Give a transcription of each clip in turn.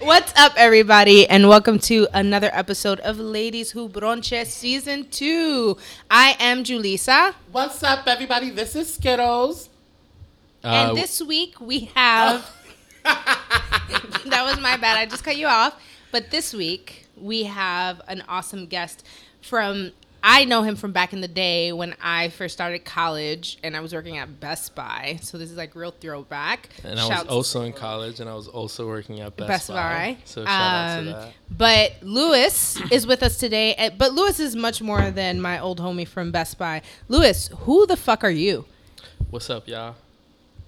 What's up, everybody, and welcome to another episode of Ladies Who Brunch Season 2. I am Julissa, What's up, everybody? This is Skittles. and uh, this week we have. that was my bad. I just cut you off. But this week we have an awesome guest from. I know him from back in the day when I first started college and I was working at Best Buy. So this is like real throwback. And I was also in college, and I was also working at Best, Best Buy. Buy. So shout out Um, to that. But Lewis is with us today. eh, But Lewis is much more than my old homie from Best Buy. Lewis, who the fuck are you? What's up, y'all?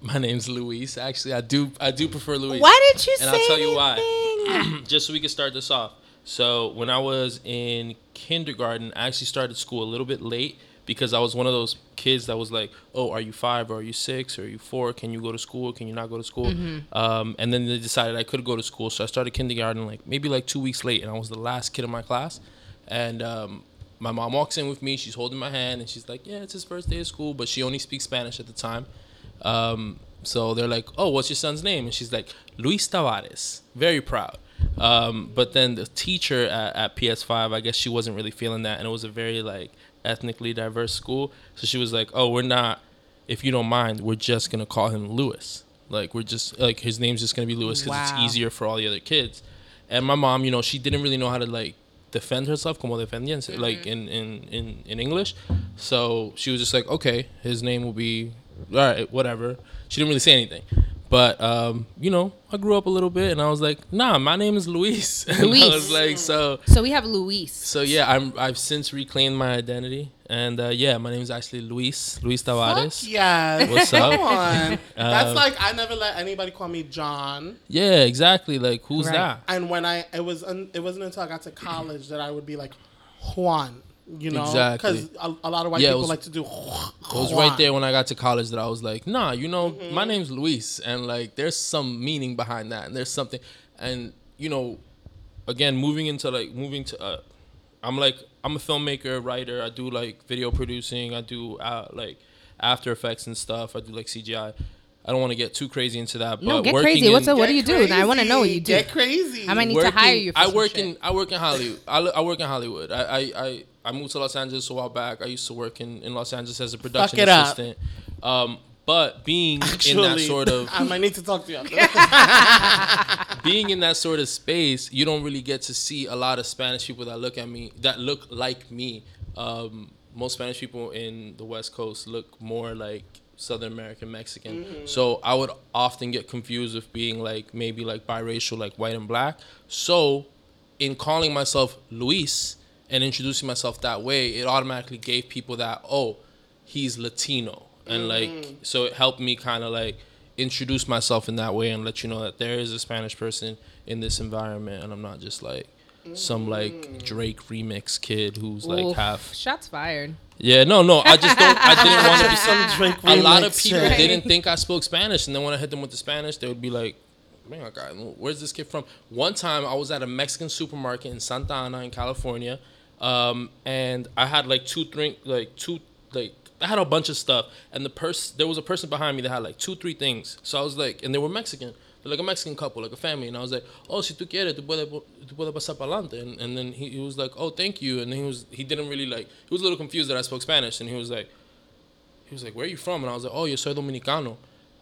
My name's Luis. Actually, I do I do prefer Luis. Why didn't you And say And I'll tell you why. Just so we can start this off. So when I was in kindergarten, I actually started school a little bit late because I was one of those kids that was like, "Oh, are you five or are you six or are you four? Can you go to school? Can you not go to school?" Mm-hmm. Um, and then they decided I could go to school, so I started kindergarten like maybe like two weeks late, and I was the last kid in my class. And um, my mom walks in with me. She's holding my hand, and she's like, "Yeah, it's his first day of school," but she only speaks Spanish at the time. Um, so they're like, "Oh, what's your son's name?" And she's like, "Luis Tavares." Very proud. Um, but then the teacher at, at PS5, I guess she wasn't really feeling that, and it was a very like ethnically diverse school. So she was like, "Oh, we're not. If you don't mind, we're just gonna call him Lewis. Like we're just like his name's just gonna be Lewis because Wow. it's easier for all the other kids." And my mom, you know, she didn't really know how to like defend herself, como defendiense, like in, in, in, in English. So she was just like, okay, his name will be, all right, whatever. She didn't really say anything. But, um, you know, I grew up a little bit and I was like, nah, my name is Luis. and I Luis. was like, so, So we have Luis. so yeah, I'm, I've since reclaimed my identity. And uh, yeah, my name is actually Luis, Luis Tavares. Yeah. What's up? Come on. That's Um, like I never let anybody call me John. Yeah, exactly. Like, who's Right. that? And when I it was un, it wasn't until I got to college that I would be like Juan. You know, Exactly. because a, a lot of white Yeah, people was- like to do. It was right there when I got to college that I was like, nah, you know, my name's Luis, and like, there's some meaning behind that, and there's something, and you know, again, moving into like moving to, uh, I'm like, I'm a filmmaker, writer. I do like video producing. I do uh, like After Effects and stuff. I do like CGI. I don't want to get too crazy into that, but No, get working crazy. in- What's up? What do you do? I want to know what you do. Get crazy. I might need to hire you. For I some work shit. in I work in Hollywood. I, I work in Hollywood. I, I, I, I moved to Los Angeles a while back. I used to work in, in Los Angeles as a production it up. assistant. Um, but being in that sort of I might need to talk to you. After being in that sort of space, you don't really get to see a lot of Spanish people that look at me that look like me. Um, most Spanish people in the West Coast look more like Southern American Mexican. Mm-hmm. So I would often get confused with being like maybe like biracial, like white and black. So in calling myself Luis and introducing myself that way, it automatically gave people that oh, he's Latino, and mm-hmm. like so it helped me kind of like introduce myself in that way and let you know that there is a Spanish person in this environment, and I'm not just like some like mm. Drake remix kid who's like Oof. half. Shots fired. Yeah, no, no, I just don't. I didn't want to be some. Some Drake A lot of people shit. didn't think I spoke Spanish, and then when I hit them with the Spanish, they would be like, "Man, I got, where's this kid from?" One time, I was at a Mexican supermarket in Santa Ana, in California, um, and I had like two drink, like two, like I had a bunch of stuff, and the person, there was a person behind me that had like two, three things. So I was like, and they were Mexican. They're like a Mexican couple, like a family, and I was like, "Oh, si tú quieres, tú puedes, tú puedes pasar para adelante." And, and then he, he was like, "Oh, thank you," and then he was, he didn't really like, he was a little confused that I spoke Spanish, and he was like, he was like, "Where are you from?" And I was like, "Oh, yo soy dominicano."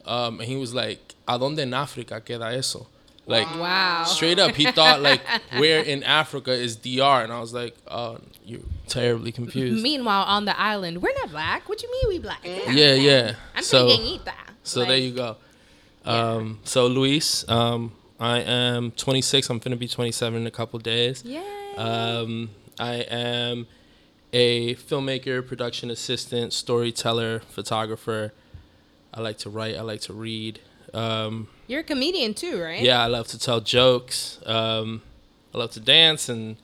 Um, and he was like, "A dónde en África queda eso?" Like Wow. straight up, he thought like where in Africa is DR, and I was like, "Oh, you're terribly confused." Meanwhile, on the island, we're not black. What you mean we black? yeah, yeah. I'm so, pequeñita. so Like, there you go. Um, so Luis, um, I am 26. I'm gonna be 27 in a couple days. Yeah. Um, I am a filmmaker, production assistant, storyteller, photographer. I like to write. I like to read. Um, You're a comedian too, right? yeah, I love to tell jokes. Um, I love to dance and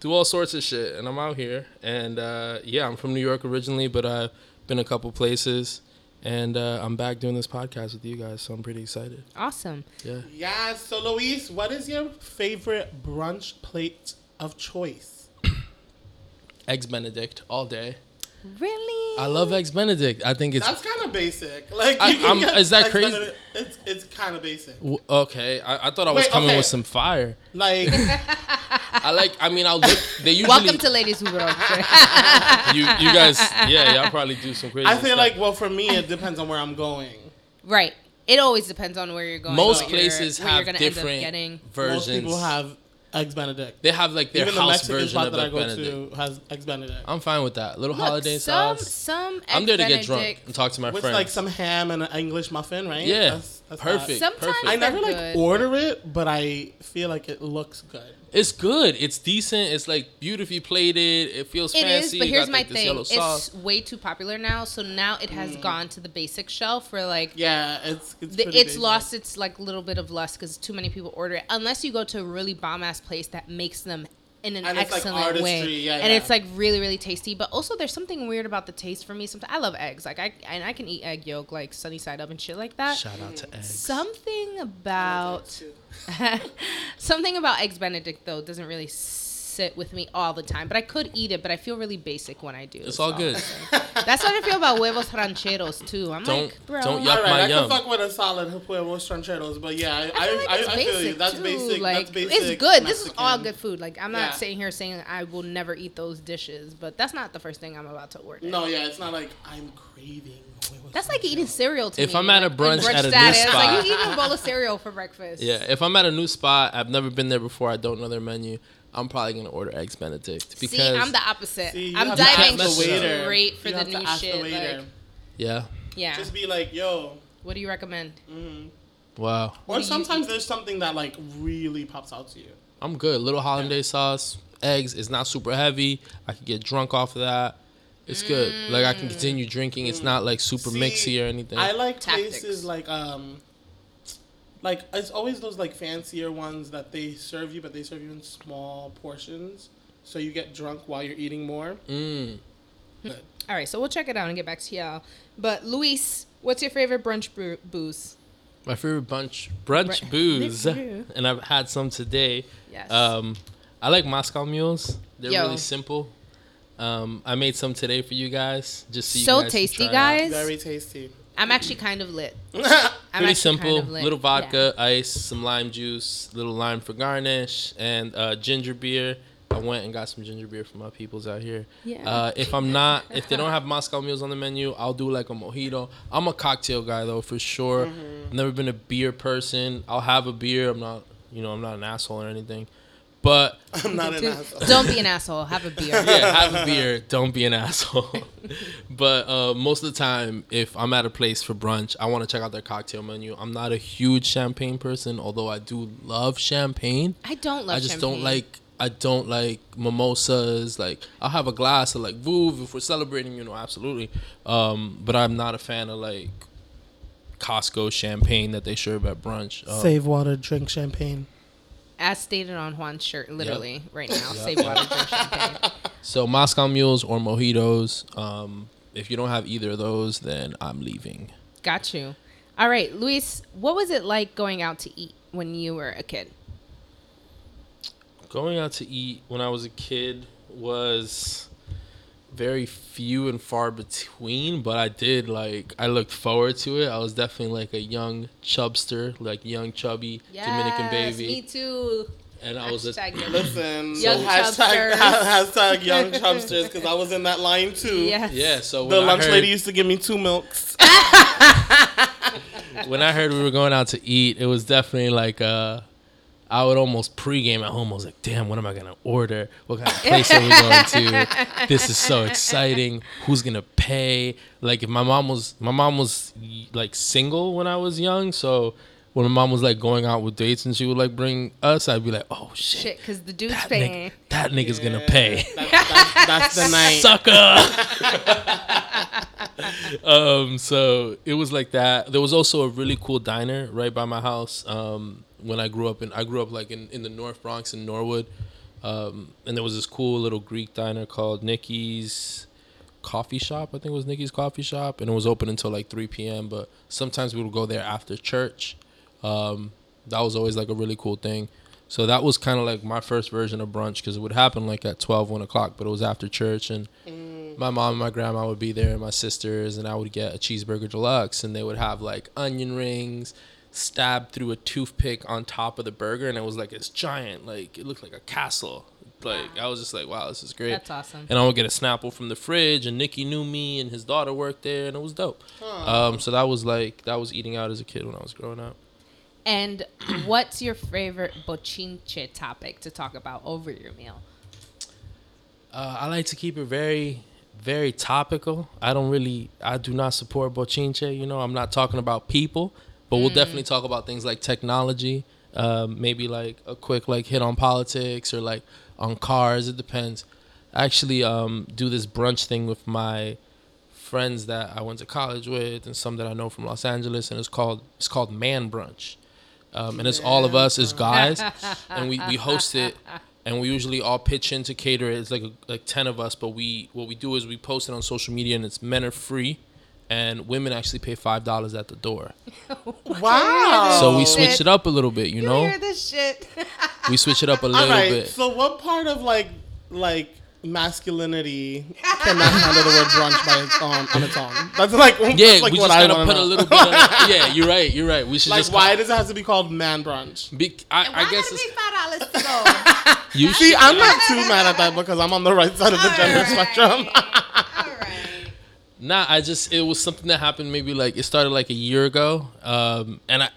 do all sorts of shit. And I'm out here. And uh, yeah, I'm from New York originally, but I've been a couple places. And uh, I'm back doing this podcast with you guys, so I'm pretty excited. Awesome. Yeah. Yeah. So, Luis, what is your favorite brunch plate of choice? Eggs Benedict all day. Really? I love eggs Benedict. I think it's That's kind of basic. Like, I, I'm- get is that Eggs crazy? Benedict. It's it's kind of basic. w- okay. I, I thought I was Wait, coming okay. with some fire. Like, I like. I mean, I'll look. They usually. Welcome to Ladies Who Broke. you. You guys. Yeah, y'all probably do some crazy. I feel stuff. like, well, for me, it depends on where I'm going. right. It always depends on where you're going. most what you're- places where you're have gonna end up different getting. versions. Most people have Eggs Benedict. They have like their Even the house Mexican version spot of that I go Benedict. to has Eggs Benedict. I'm fine with that. Little Look, holiday some sauce. some I'm there to get drunk and talk to my With friends. like some ham and an English muffin, right? yeah, That's- that's perfect. that. Sometimes perfect. I never They're like good. order it, but I feel like it looks good. It's good. It's decent. It's like beautifully plated. It feels It fancy. is, but You here's got, my like, thing. It's sauce. way too popular now, so now it Mm. has gone to the basic shelf where like Yeah, it's it's the, it's lost its like little bit of lust because too many people order it. Unless you go to a really bomb ass place that makes them in an And it's, like, excellent way, yeah, and yeah. it's like really really tasty. But also there's something weird about the taste for me. Sometimes I love eggs, like I and I can eat egg yolk like sunny side up and shit like that. Shout out to eggs. Something about something about eggs Benedict though doesn't really sit with me all the time. But I could eat it, but I feel really basic when I do. It's is all good. That's what I feel about huevos rancheros too. I'm Don't- like, bro, don't yuck right, my I yum. can fuck with a solid huevos rancheros, but yeah, I I, feel I, like I, it's I feel you. That's too. basic. Like that's basic. it's good. This is all good food. Like I'm not Yeah. sitting here saying I will never eat those dishes, but that's not the first thing I'm about to order. No, yeah, it's not like I'm craving. That's like eating cereal to If me. I'm at a like, brunch in at a new status, spot- like you eating a bowl of cereal for breakfast. Yeah, if I'm at a new spot, I've never been there before. I don't know their menu. I'm probably gonna order eggs Benedict because See, I'm the opposite. See, I'm diving ask the waiter. straight for You the have to new ask the shit. waiter. Like, yeah. yeah. Just be like, yo. what do you recommend? Mm-hmm. Wow, Or sometimes there's something that like really pops out to you. I'm good. Little hollandaise sauce, eggs. It's not super heavy. I can get drunk off of that. It's good. Like I can continue drinking. It's not like super See, mixy or anything. I like Tactics. places like um like it's always those like fancier ones that they serve you but they serve you in small portions. So you get drunk while you're eating more. mm. All right, so we'll check it out and get back to y'all. But Luis, what's your favorite brunch brew- booze? My favorite bunch brunch Right. booze, and I've had some today. Yes. Um, I like Moscow mules. They're Yo. really simple. Um, I made some today for you guys, just so, you So guys can tasty, try it out. guys. Very tasty. I'm actually kind of lit. I'm Pretty simple. kind of lit. little Yeah. vodka, ice, some lime juice, little lime for garnish, and uh, ginger beer. I went and got some ginger beer for my peoples out here. Yeah. Uh, if I'm not, if they don't have Moscow mules on the menu, I'll do like a mojito. I'm a cocktail guy though, for sure. Mm-hmm. I've never been a beer person. I'll have a beer. I'm not, you know, I'm not an asshole or anything. But I'm not an asshole. Don't be an asshole. Have a beer. yeah, have a beer. Don't be an asshole. but uh, most of the time, if I'm at a place for brunch, I want to check out their cocktail menu. I'm not a huge champagne person, although I do love champagne. I don't love I just champagne. don't like. I don't like mimosas. Like I'll have a glass of like Veuve if we're celebrating, you know, absolutely. Um, but I'm not a fan of like Costco champagne that they serve at brunch. Um, Save water, drink champagne. As stated on Juan's shirt, literally right now. Yep. Save water, drink champagne. So Moscow mules or mojitos. Um, if you don't have either of those, then I'm leaving. Got you. All right, Luis, what was it like going out to eat when you were a kid? Going out to eat when I was a kid was very few and far between, but I did like I looked forward to it. I was definitely like a young chubster, like young chubby Dominican baby, Me too. and I was a Hashtag young. Listen, Young hashtag, hashtag young chubsters because I was in that line too. Yes. yeah. So The I lunch heard, lady used to give me two milks. when I heard we were going out to eat, it was definitely like uh I would almost pregame at home. I was like, damn, what am I gonna order? What kind of place are we going to? This is so exciting. Who's gonna pay? Like if my mom was my mom was like single when I was young, so when my mom was like going out with dates and she would like bring us, I'd be like, oh shit, Shit, because the dude's that, paying. nigga, that nigga's gonna pay. That, that's, that's the night. sucker. um, so it was like that. There was also a really cool diner right by my house. Um, when I grew up in, I grew up like in, in the North Bronx in Norwood, um, and there was this cool little Greek diner called Nikki's Coffee Shop. I think it was Nikki's Coffee Shop, and it was open until like 3 p.m. But sometimes we would go there after church. Um, that was always like a really cool thing. So that was kind of like my first version of brunch because it would happen like at 12, 1 o'clock, but it was after church and my mom and my grandma would be there, and my sisters, and I would get a cheeseburger deluxe, and they would have like onion rings stabbed through a toothpick on top of the burger, and it was like it's giant, like it looked like a castle. Like I was just like, wow, this is great. That's awesome. And I would get a Snapple from the fridge, and Nikki knew me, and his daughter worked there, and it was dope. Um, so that was like that was eating out as a kid when I was growing up. And what's your favorite bochinche topic to talk about over your meal? Uh, I like to keep it very, very topical. I don't really, I do not support bochinche. You know, I'm not talking about people, but we'll definitely talk about things like technology. Um, maybe like a quick like hit on politics or like on cars. It depends. I actually um, do this brunch thing with my friends that I went to college with and some that I know from Los Angeles, and it's called it's called Man Brunch, um, and it's all of us as guys, and we, we host it, and we usually all pitch in to cater it. It's like like ten of us, but we what we do is we post it on social media, and it's men are free, and women actually pay five dollars at the door. Wow. So we switch it up a little bit, you You know. hear this shit? We switch it up a little right. bit. So what part of like like masculinity cannot handle the word brunch by its own on its own? That's like Yeah, that's like we what just I gotta wanna put a little bit. Of, yeah, you're right. You're right. We should like just why does it have to be called man brunch? Be, I, I guess it's, be five dollars to go. you See. I'm not too mad at that because I'm on the right side of the gender All right. spectrum. All right. Nah, I just it was something that happened maybe like it started like a year ago, um, and I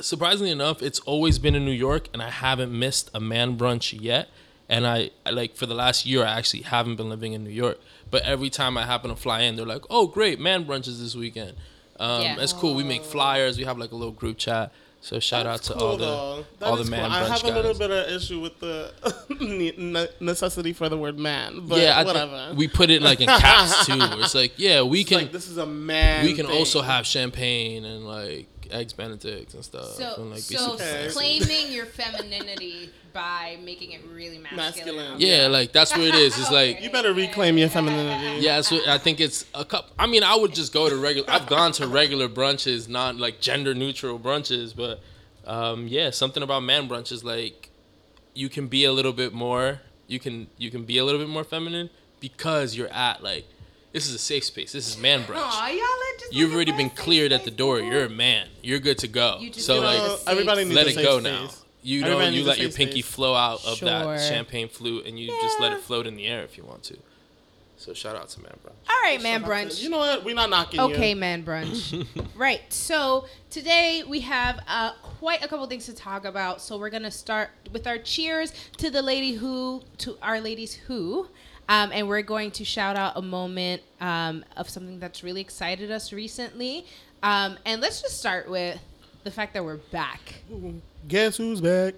surprisingly enough, it's always been in New York, and I haven't missed a man brunch yet. And I, I like for the last year, I actually haven't been living in New York. But every time I happen to fly in, they're like, "Oh, great, man brunches this weekend." Um, Yeah. It's cool. We make flyers. We have like a little group chat. So shout out to all the though. That all the man cool. I have a little bit of issue with the ne- ne- necessity for the word man, but yeah, I whatever. we put it like in caps too. It's like, yeah, we It's can like this is a man. we can thing. also have champagne and like eggs benedicts and stuff. So, and, like, be so super claiming your femininity by making it really masculine. Masculine. Yeah, like that's what it is. It's like You better reclaim your femininity. yeah, so I think it's a cup. I mean, I would just go to regular. I've gone to regular brunches, not like gender neutral brunches, but um, yeah, something about man brunches like you can be a little bit more. You can you can be a little bit more feminine because you're at like this is a safe space. This is man brunch. Aw, y'all are just You've looking already a been safe cleared at the space, door. boo-boo. You're a man. You're good to go. You just So need like a safe everybody needs let a it safe go space. now. You know, Everybody you needs a let your safe pinky space. flow out of Sure. that champagne flute, and you just let it float in the air if you want to. So shout out to man, bro. All right, man brunch. You know what? We're not knocking Okay, you. man brunch. right. So today we have uh, quite a couple things to talk about. So we're gonna start with our cheers to the lady who, to our ladies who, um, and we're going to shout out a moment um, of something that's really excited us recently. Um, and let's just start with the fact that we're back. Guess who's back?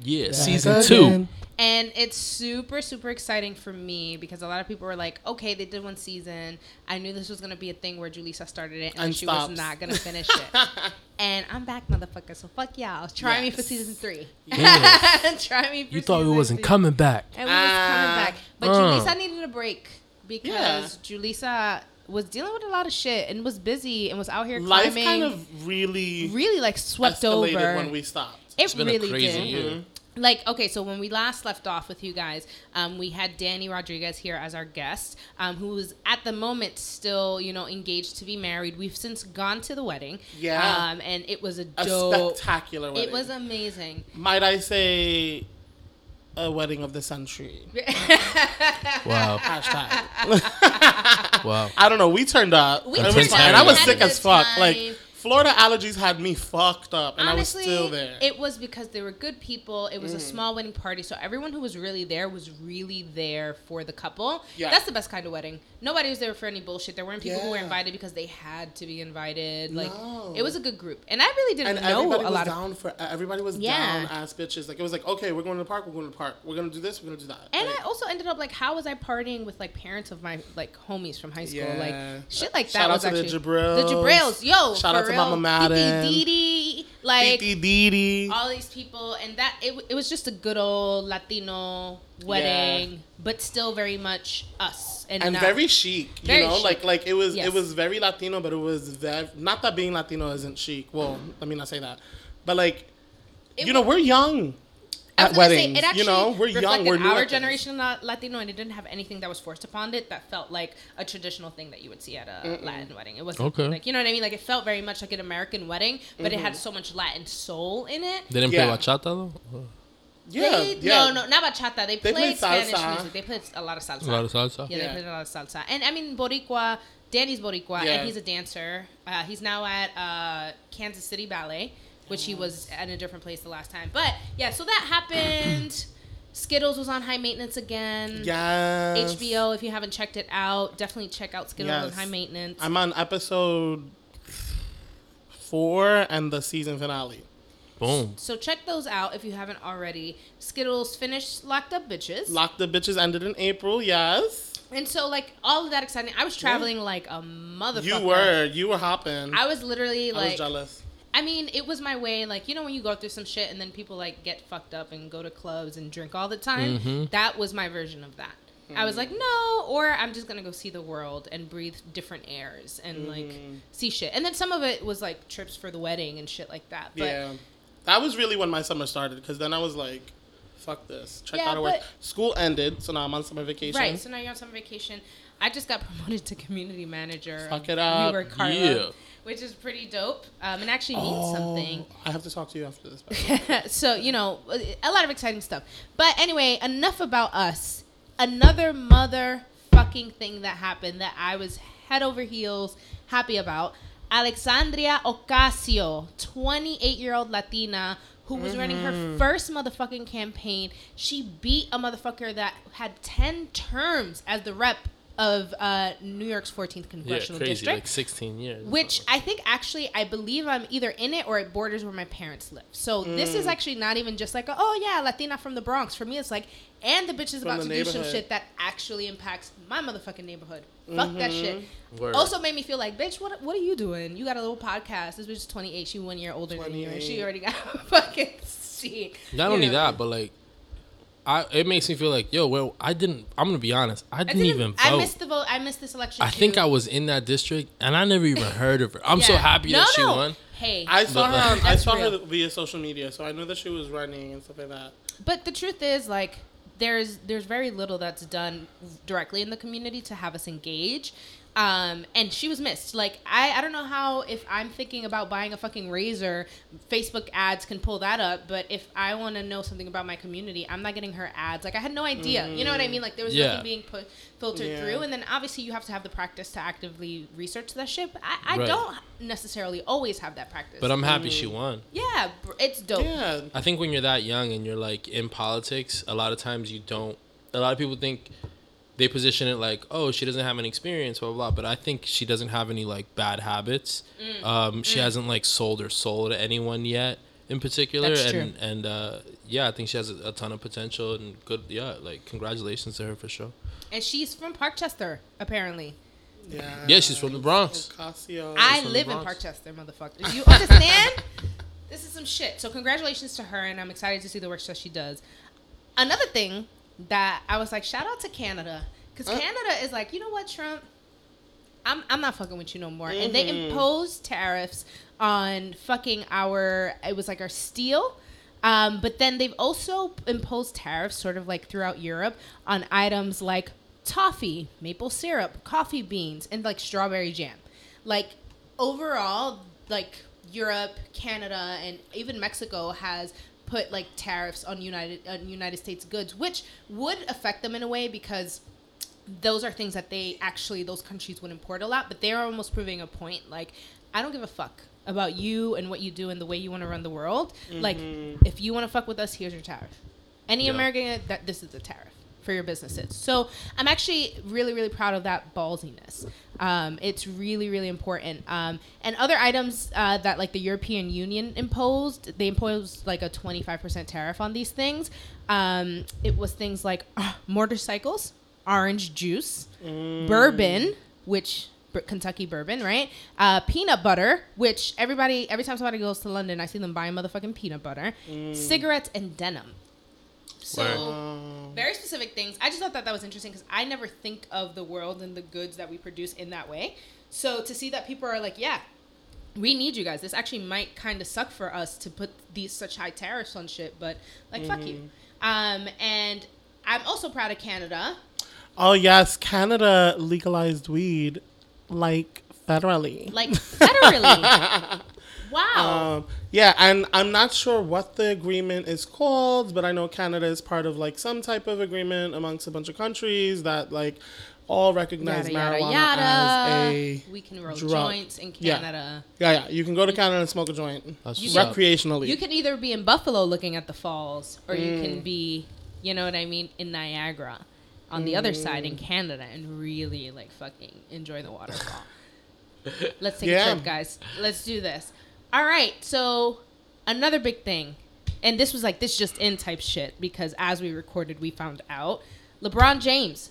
Yeah, Back season two. Again. And it's super, super exciting for me because a lot of people were like, okay, they did one season. I knew this was going to be a thing where Julissa started it and, And she stops. was not going to finish it. and I'm back, motherfucker. So fuck y'all. Try me for season three. Yeah. Try me for You thought we wasn't three. coming back. And we was coming Ah. back. But Uh. Julissa needed a break because Julissa was dealing with a lot of shit and was busy and was out here climbing. Life kind of really, really like swept over. when we stopped. It It's been really a crazy did. year. Like, okay, so when we last left off with you guys, um, we had Danny Rodriguez here as our guest, um, who is at the moment still, you know, engaged to be married. We've since gone to the wedding. Yeah. Um, and it was a A dope. spectacular wedding. It was amazing. Might I say, a wedding of the century. Wow, Hashtag. wow. I don't know. We turned up. We and, turned was up. and I was sick as good fuck. time. Like Florida allergies had me fucked up, and Honestly, I was still there. it was because they were good people. It Mm. was a small wedding party, so everyone who was really there was really there for the couple. Yeah. That's the best kind of wedding. Nobody was there for any bullshit. There weren't people who were invited because they had to be invited. Like No. it was a good group, and I really didn't and know a lot of. down for. Everybody was Yeah. down ass bitches. Like it was like, okay, we're going to the park. We're going to the park. We're gonna do this. We're gonna do that. And Like, I also ended up like, how was I partying with like parents of my like homies from high school? Yeah. Like shit like that Shout out was to the actually Jabrils. The Jabrils, yo, Shout out to real. Mama Madden. Didi, like Didi. all these people and that it, it was just a good old latino wedding but still very much us and, and very chic, you Very know, chic. like like it was Yes. it was very Latino, but it was very not that being Latino isn't chic. Well, let me not say that, but like It you know we're young, at was gonna say, weddings. it actually you know, we're young. We're new our generation of Latino, and it didn't have anything that was forced upon it that felt like a traditional thing that you would see at a Latin wedding. It wasn't Okay. like you know what I mean. Like it felt very much like an American wedding, but it Mm-hmm. had so much Latin soul in it. They didn't Yeah. play bachata though. Yeah, They- yeah. No, no, not bachata. They, They played, played Spanish salsa. music. They played a lot of salsa. A lot of salsa. Yeah, Yeah. they played a lot of salsa. And I mean, Boricua, Danny's Boricua, Yeah. and he's a dancer. Uh, he's now at uh, Kansas City Ballet, which he was at a different place the last time. But yeah, so that happened. Skittles was on high maintenance again. Yes. HBO, if you haven't checked it out, definitely check out Skittles on high maintenance. I'm on episode four and the season finale. Boom. so check those out if you haven't already. Skittles finished Locked Up Bitches. Locked the bitches ended in April. Yes, and so, like, all of that exciting. I was traveling like a motherfucker. you were. You were hopping. I, I was literally like, was jealous. I mean, it was my way. Like, you know, when you go through some shit and then people like get fucked up and go to clubs and drink all the time. Mhm. That was my version of that. I was like, no, or I'm just gonna go see the world and breathe different airs and like Mm-hmm. see shit. And then some of it was like trips for the wedding and shit like that. But yeah, that was really when my summer started because then I was like, "Fuck this." Checked Yeah, out of work. School ended, so now I'm on summer vacation. right, so now you're on summer vacation. I just got promoted to community manager. Fuck it up. Carla, Yeah. which is pretty dope. Um, and actually means Oh, something. I have to talk to you after this. so you know a lot of exciting stuff but anyway enough about us another motherfucking thing that happened that i was head over heels happy about alexandria ocasio 28 year old latina who was running her mm-hmm. first motherfucking campaign. She beat a motherfucker that had 10 terms as the rep of uh, new york's 14th Yeah, congressional crazy. district Like 16 years. which I think actually I believe I'm either in it or it borders where my parents live. So this Mm. is actually not even just like a, oh yeah Latina from the Bronx. For me it's like and the bitch is about to do some shit that actually impacts my motherfucking neighborhood. Fuck that shit. Mm-hmm. Word. Also made me feel like bitch what what are you doing? You got a little podcast. This bitch is 28. She one year older than you and she already got a fucking seat. Not only know? that, but like, I it makes me feel like, yo, well, I didn't. I'm gonna be honest. I I didn't even I vote. missed the vote. I missed this election. I think. I was in that district, and I never even heard of her. I'm so happy no, that she no. won. Hey, I saw But, her. On, I saw real. her via social media, so I knew that she was running and stuff like that. But the truth is, like, there's there's very little that's done directly in the community to have us engage. Um, and she was missed. Like, I, I don't know how if I'm thinking about buying a fucking razor, Facebook ads can pull that up. But if I want to know something about my community, I'm not getting her ads. Like, I had no idea. You know what I mean? Like, there was Yeah. nothing being put filtered Yeah. through. And then obviously you have to have the practice to actively research that shit. But I, I Right. don't necessarily always have that practice. But I'm happy she won. yeah, it's dope. Yeah, I think when you're that young and you're like in politics, a lot of times you don't. A lot of people think they position it like, oh, she doesn't have any experience, blah blah. blah. But I think she doesn't have any like bad habits. Mm. Um, she hasn't like sold her soul to anyone yet, in particular. That's and and uh, yeah, I think she has a, a ton of potential and good. Yeah, like congratulations to her for sure. And she's from Parkchester, apparently. yeah. Yeah, she's from the Bronx. Ocasio. I from the live in Parkchester, motherfucker. Do you understand? this is some shit. So congratulations to her, and I'm excited to see the work that she does. Another thing that I was like, shout out to Canada, because Uh. Canada is like, you know what, Trump. I'm, I'm not fucking with you no more. And they Mhm. imposed tariffs on fucking our, it was like our steel. Um, but then they've also imposed tariffs, sort of like throughout Europe, on items like toffee, maple syrup, coffee beans, and like strawberry jam. Like overall, like Europe, Canada, and even Mexico has put like tariffs on United on United States goods, which would affect them in a way because those are things that they actually those countries would import a lot, but they're almost proving a point. Like, I don't give a fuck about you and what you do and the way you want to run the world. Like, mm-hmm. if you want to fuck with us, here's your tariff. Any Yeah. American that this is the tariff for your businesses. So I'm actually really really proud of that ballsiness. Um, it's really really important. Um, and other items uh, that like the European Union imposed, they imposed like a 25% tariff on these things. Um, it was things like uh, motorcycles, orange juice, bourbon, which Kentucky bourbon, right? Uh, peanut butter, which everybody every time somebody goes to London, I see them buying motherfucking peanut butter, cigarettes, and denim. So Um, very specific things. I just thought that that was interesting because I never think of the world and the goods that we produce in that way. So to see that people are like, yeah, we need you guys. This actually might kind of suck for us to put these such high tariffs on shit, but like, fuck you. Um, and I'm also proud of Canada. Oh yes, Canada legalized weed like federally. Like federally. wow. Um, yeah, and I'm not sure what the agreement is called, but I know Canada is part of like some type of agreement amongst a bunch of countries that like all recognize yada, yada, marijuana yada. as a we can roll drug. joints in Canada. yeah yeah. You can go to Canada and smoke a joint That's You what's up. recreationally. You can either be in Buffalo looking at the falls, or you Mm. can be, you know what I mean, in Niagara, on the other side Mm. in Canada, and really like fucking enjoy the waterfall. Let's take a trip, guys. Let's do this. All right. So another big thing, and this was like this just in type shit because as we recorded, we found out LeBron James.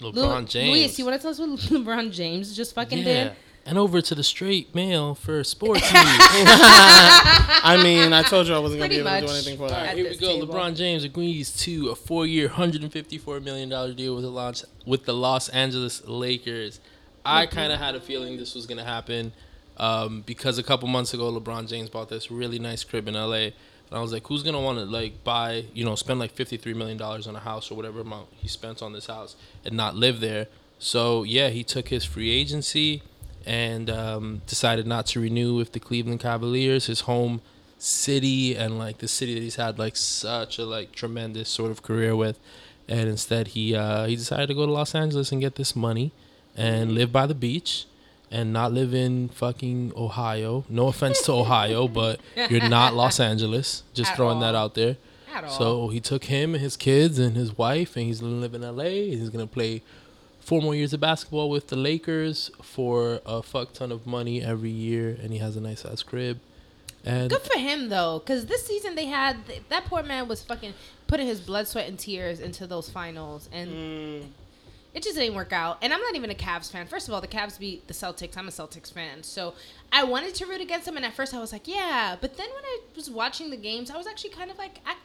Lu- LeBron James. Luis, you want to tell us what LeBron James just fucking yeah. did? And over to the straight mail for sports news. I mean, I told you I wasn't gonna be Pretty able to do anything for that. right, here we go. table. LeBron James agrees to a four-year, hundred and fifty-four million dollar deal with the Los with the Los Angeles Lakers. I kind of had a feeling this was gonna happen um, because a couple months ago, LeBron James bought this really nice crib in LA, and I was like, who's gonna want to like buy, you know, spend like fifty-three million dollars on a house or whatever amount he spent on this house and not live there? So yeah, he took his free agency and um, decided not to renew with the Cleveland Cavaliers, his home city and like the city that he's had like such a like tremendous sort of career with, and instead he uh, he decided to go to Los Angeles and get this money and live by the beach and not live in fucking Ohio. No offense to Ohio, but you're not Los Angeles. Just At throwing that out there. At all. So he took him and his kids and his wife, and he's gonna live in LA. And he's gonna play four more years of basketball with the Lakers for a fuck ton of money every year, and he has a nice ass crib. And Good for him though, because this season they had that poor man was fucking putting his blood, sweat, and tears into those finals, and Mm. It just didn't work out. And I'm not even a Cavs fan. First of all, the Cavs beat the Celtics. I'm a Celtics fan, so I wanted to root against them. And at first, I was like, yeah. But then when I was watching the games, I was actually kind of like, I,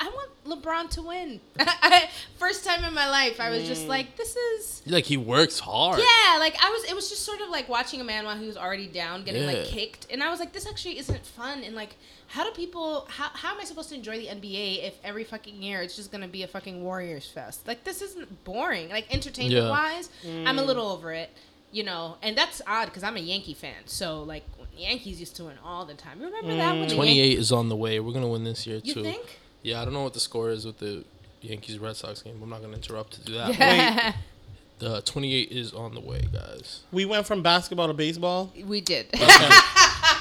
I want LeBron to win. First time in my life, I was just mm. like, this is. like he works hard. Yeah, like I was. It was just sort of like watching a man while he was already down, getting like kicked, and I was like, "This actually isn't fun." And like, how do people? How, how am I supposed to enjoy the NBA if every fucking year it's just gonna be a fucking Warriors fest? Like, this isn't boring. Like entertainment Yeah. wise, I'm a mm. little over it, you know. And that's odd because I'm a Yankee fan, so like Yankees used to win all the time. Remember that when the mm. Yan- Twenty-eight is on the way. We're gonna win this year You too. think? Yeah, I don't know what the score is with the Yankees Red Sox game. I'm not gonna interrupt to do that. The 28 is on the way, guys. We went from basketball to baseball. we did.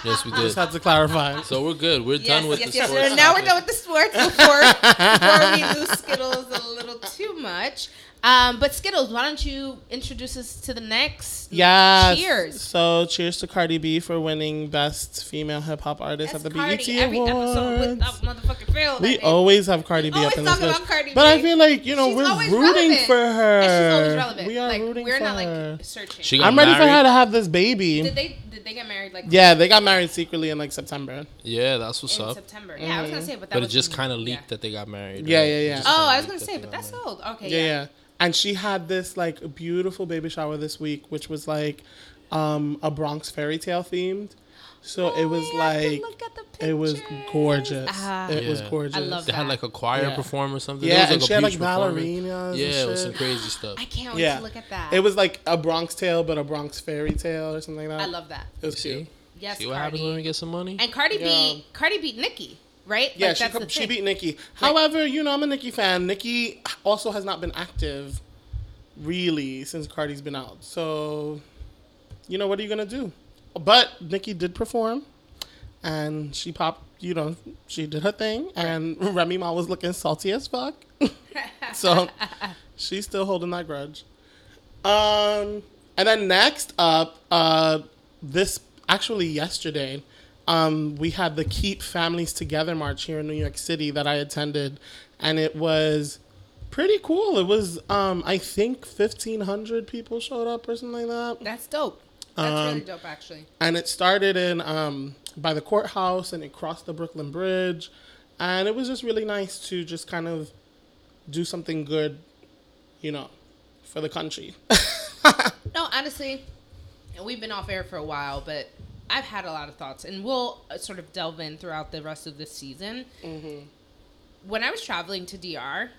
Yes, we did. Just had to clarify. So we're good. We're done with the yes. sports. So now we're done with the sports before, before we lose Skittles a little too much. Um, but Skittles, why don't you introduce us to the next? Yeah. Cheers. So cheers to Cardi B for winning Best Female Hip Hop Artist That's at the Cardi BET every episode with Awards. that motherfucking fail. We always have Cardi B always up in this talk about bitch. Cardi But I B. feel like you know She's we're rooting relevant. for her. And she's always relevant. We are like, rooting we're for not her. like searching. She got I'm ready for her to have this baby. did they did they get married like yeah, they got married secretly in like September. Yeah, that's what's in up. September? Yeah, I was gonna say, but that But it just kind of yeah. leaked that they got married. Yeah, right? yeah, It yeah. Oh, I was gonna say, but that's married. old. Okay, Yeah, yeah. yeah. And she had this like beautiful baby shower this week, which was like um a Bronx fairy tale themed. So it was Oh, I have to like look at the it was gorgeous. Ah. it was gorgeous. I love They had like a choir Yeah. perform or something. Yeah, There was, and like, she a had like huge performance. ballerinas. and Yeah, it was some crazy stuff. I can't wait Yeah. to look at that. It was like a Bronx tale, but a Bronx fairy tale or something like that. I love that. It was See? cute. Yes, See what Cardi. happens when we get some money? And Cardi Yeah. beat Cardi beat Nicki, right? Yeah, Like, she, that's co- she beat Nicki. However, you know, I'm a Nicki fan. Nicki also has not been active really since Cardi's been out. So, you know, what are you going to do? But Nicki did perform and she popped, you know, she did her thing. And Remy Ma was looking salty as fuck. so she's still holding that grudge. Um, and then next up, uh, this actually yesterday, um, we had the Keep Families Together March here in New York City that I attended, and it was pretty cool. It was, um, I think, fifteen hundred people showed up or something like that, That's dope. That's Um, really dope, actually. and it started in um, by the courthouse and it crossed the Brooklyn Bridge, and it was just really nice to just kind of do something good, you know, for the country. No, honestly, and we've been off air for a while, but I've had a lot of thoughts, and we'll uh, sort of delve in throughout the rest of this season. Mm-hmm. When I was traveling to DR,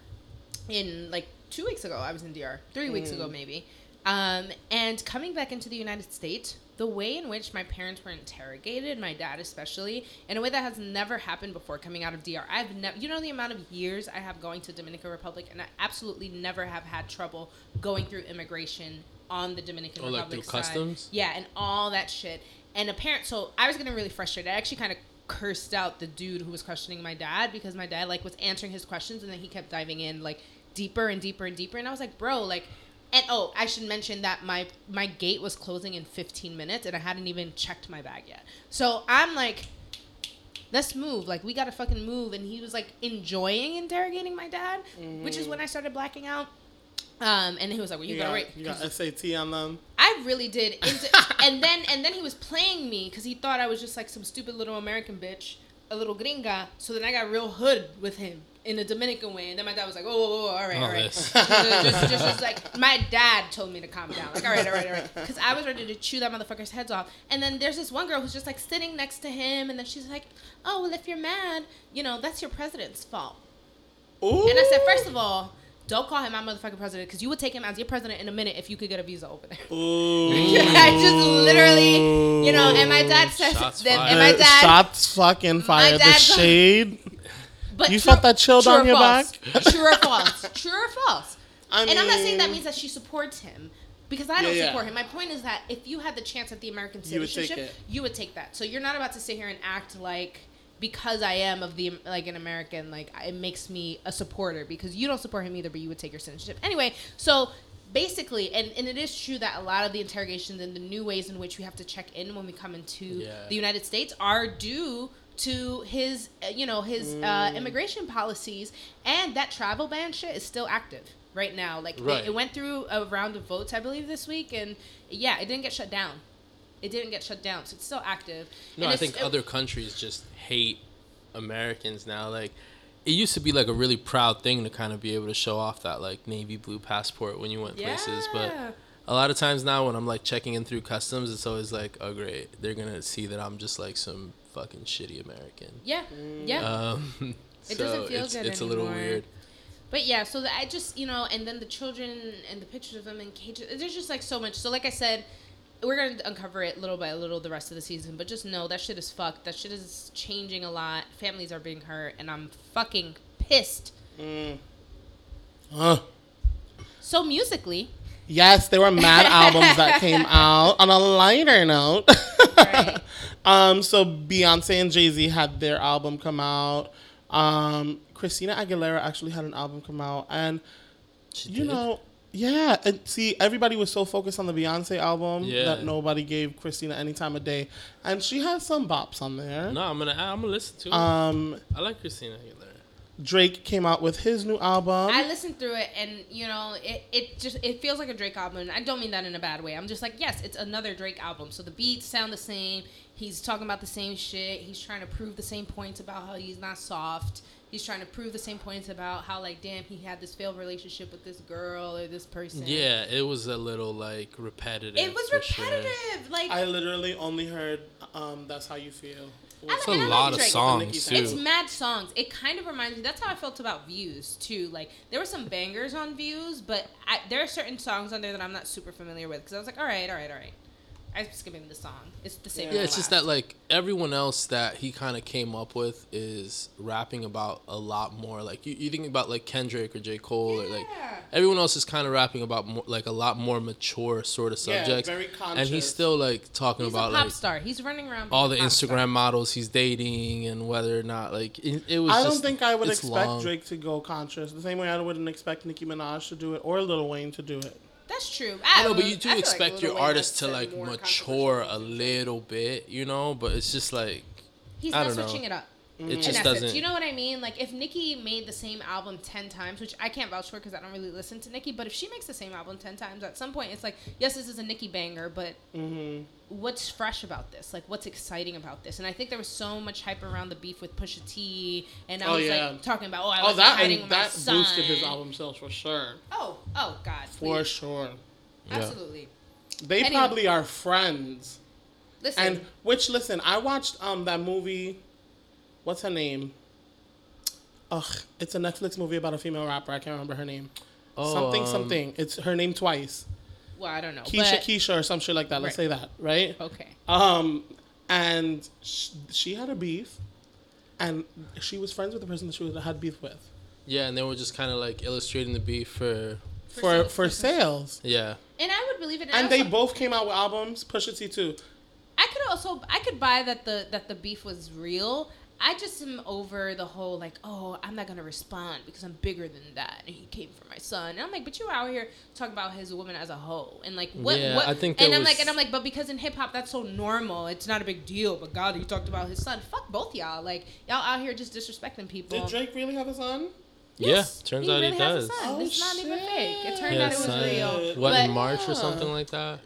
in like two weeks ago, I was in DR. Three weeks Mm. ago, maybe. Um, and coming back into the United States, the way in which my parents were interrogated, my dad especially, in a way that has never happened before coming out of DR. I've never, you know, the amount of years I have going to Dominican Republic, and I absolutely never have had trouble going through immigration on the Dominican Oh, like Republic through side. customs? Yeah, and all that shit. And a parent, so I was getting really frustrated. I actually kind of cursed out the dude who was questioning my dad because my dad like was answering his questions and then he kept diving in like deeper and deeper and deeper. And I was like, bro, like, and oh, I should mention that my my gate was closing in 15 minutes and I hadn't even checked my bag yet. So I'm like, let's move. Like, we gotta fucking move. And he was like enjoying interrogating my dad, which is when I started blacking out. Um, and he was like, well, you, You, gotta got, wait. you got SAT on them. I really did. And then and then he was playing me because he thought I was just like some stupid little American bitch, a little gringa. So then I got real hood with him in a Dominican way. And then my dad was like, whoa, whoa, whoa, all right, Oh, all right. this. just, just, just, just like my dad told me to calm down. Like, all right, all right, all right. Because I was ready to chew that motherfucker's heads off. And then there's this one girl who's just like sitting next to him, and then she's like, oh well, if you're mad, you know, that's your president's fault. Ooh. And I said, first of all. Don't call him my motherfucking president because you would take him as your president in a minute if you could get a visa over there. Ooh. I just literally, you know, and my dad says, Shots that, and my dad, Shots fucking fired. The dad- shade. But you true- felt that chill true down your false? back? True or false? True or false? I and I'm not saying that means that she supports him. Because I don't Yeah, yeah. support him. My point is that if you had the chance at the American You would citizenship, you would take that. So you're not about to sit here and act like because I am of the like an American, like it makes me a supporter because you don't support him either, but you would take your citizenship anyway. So basically, and, and it is true that a lot of the interrogations and the new ways in which we have to check in when we come into Yeah. the United States are due to his, uh, you know, his uh, Mm. immigration policies, and that travel ban shit is still active right now. Like they- it went through a round of votes, I believe, this week, and yeah, it didn't get shut down. It didn't get shut down, so it's still active. No, I think it- other countries just hate Americans now. Like, it used to be like a really proud thing to kind of be able to show off that like navy blue passport when you went places. But a lot of times now, when I'm like checking in through customs, it's always like, oh great, they're gonna see that I'm just like some fucking shitty American. Yeah, yeah. Um, It so doesn't feel it's, good it's a little weird. But yeah, so that I just you know, and then the children and the pictures of them in cages. There's just like so much. So like I said, we're gonna uncover it little by little the rest of the season. But just know that shit is fucked. That shit is changing a lot. Families are being hurt, and I'm fucking pissed. Mm. Huh. So musically, Yes, there were mad albums that came out. On a lighter note, Right. um, so Beyonce and Jay Z had their album come out. Um, Christina Aguilera actually had an album come out, and She you did? know, yeah. And see, everybody was so focused on the Beyonce album Yeah. that nobody gave Christina any time of day, and she has some bops on there. No, I'm gonna I'm gonna listen to it. Um, I like Christina Aguilera. Drake came out with his new album. I listened through it, and you know, it, it just it feels like a Drake album. And I don't mean that in a bad way. I'm just like, yes, it's another Drake album. So the beats sound the same. He's talking about the same shit. He's trying to prove the same points about how he's not soft. He's trying to prove the same points about how like, damn, he had this failed relationship with this girl or this person. Yeah, it was a little like repetitive. It was for sure. repetitive. Like I literally only heard um, "That's How You Feel." I It's like- a and I lot like of Drake. songs too. It's mad songs. It kind of reminds me. That's how I felt about Views too. Like there were some bangers on Views, but I, there are certain songs on there that I'm not super familiar with because I was like, all right, all right, all right. I'm skipping the song. It's the same. Yeah, as it's just that like everyone else that he kind of came up with is rapping about a lot more. Like you, you think about like Kendrick or J Cole or like everyone else is kind of rapping about more, like a lot more mature sort of subjects. Yeah, subjects. very and he's still like talking He's about a pop like star. He's running around. all the Instagram star. models he's dating and whether or not like it, it was. I don't think I would expect long. Drake to go conscious. The same way I wouldn't expect Nicki Minaj to do it or Lil Wayne to do it. That's true. I know, but you do I feel like expect your artist to like mature a little bit, you know. But it's just like He's I not don't know. switching it up. It just essence. doesn't. You know what I mean? Like if Nicki made the same album ten times, which I can't vouch for because I don't really listen to Nicki, but if she makes the same album ten times, at some point it's like, yes, this is a Nicki banger, but Mm-hmm. what's fresh about this? Like what's exciting about this? And I think there was so much hype around the beef with Pusha T, and I Oh, was yeah. like talking about, oh, I Oh, was that hiding and with my that son. boosted his album sales for sure. Oh, oh God, For please. sure. Yeah. absolutely. They Anyway. probably are friends. Listen. And which listen, I watched um that movie. What's her name? Ugh, it's a Netflix movie about a female rapper. I can't remember her name. Oh, something um, something. It's her name twice. well, I don't know. Keisha but, Keisha or some shit like that. Let's Right. say that, right? Okay. Um, and sh- she had a beef, and she was friends with the person that she had beef with Yeah, and they were just kind of like illustrating the beef for. for sales. for sales. Yeah. And I would believe it. And I they also- both came out with albums. Pusha T too. I could also I could buy that the that the beef was real. I just am over the whole like, oh, I'm not gonna respond because I'm bigger than that, and he came for my son. And I'm like, but you were out here talking about his woman as a hoe, and like, what? Yeah, what? I think and I'm like, and I'm like, but because in hip hop that's so normal, it's not a big deal. But God, he talked about his son. Fuck both y'all. Like y'all out here just disrespecting people. Did Drake really have a son? Yes, yeah, turns he out really he has a does. son. Oh, it's not even fake. It turned out it was son. real. What in But- March or something like that?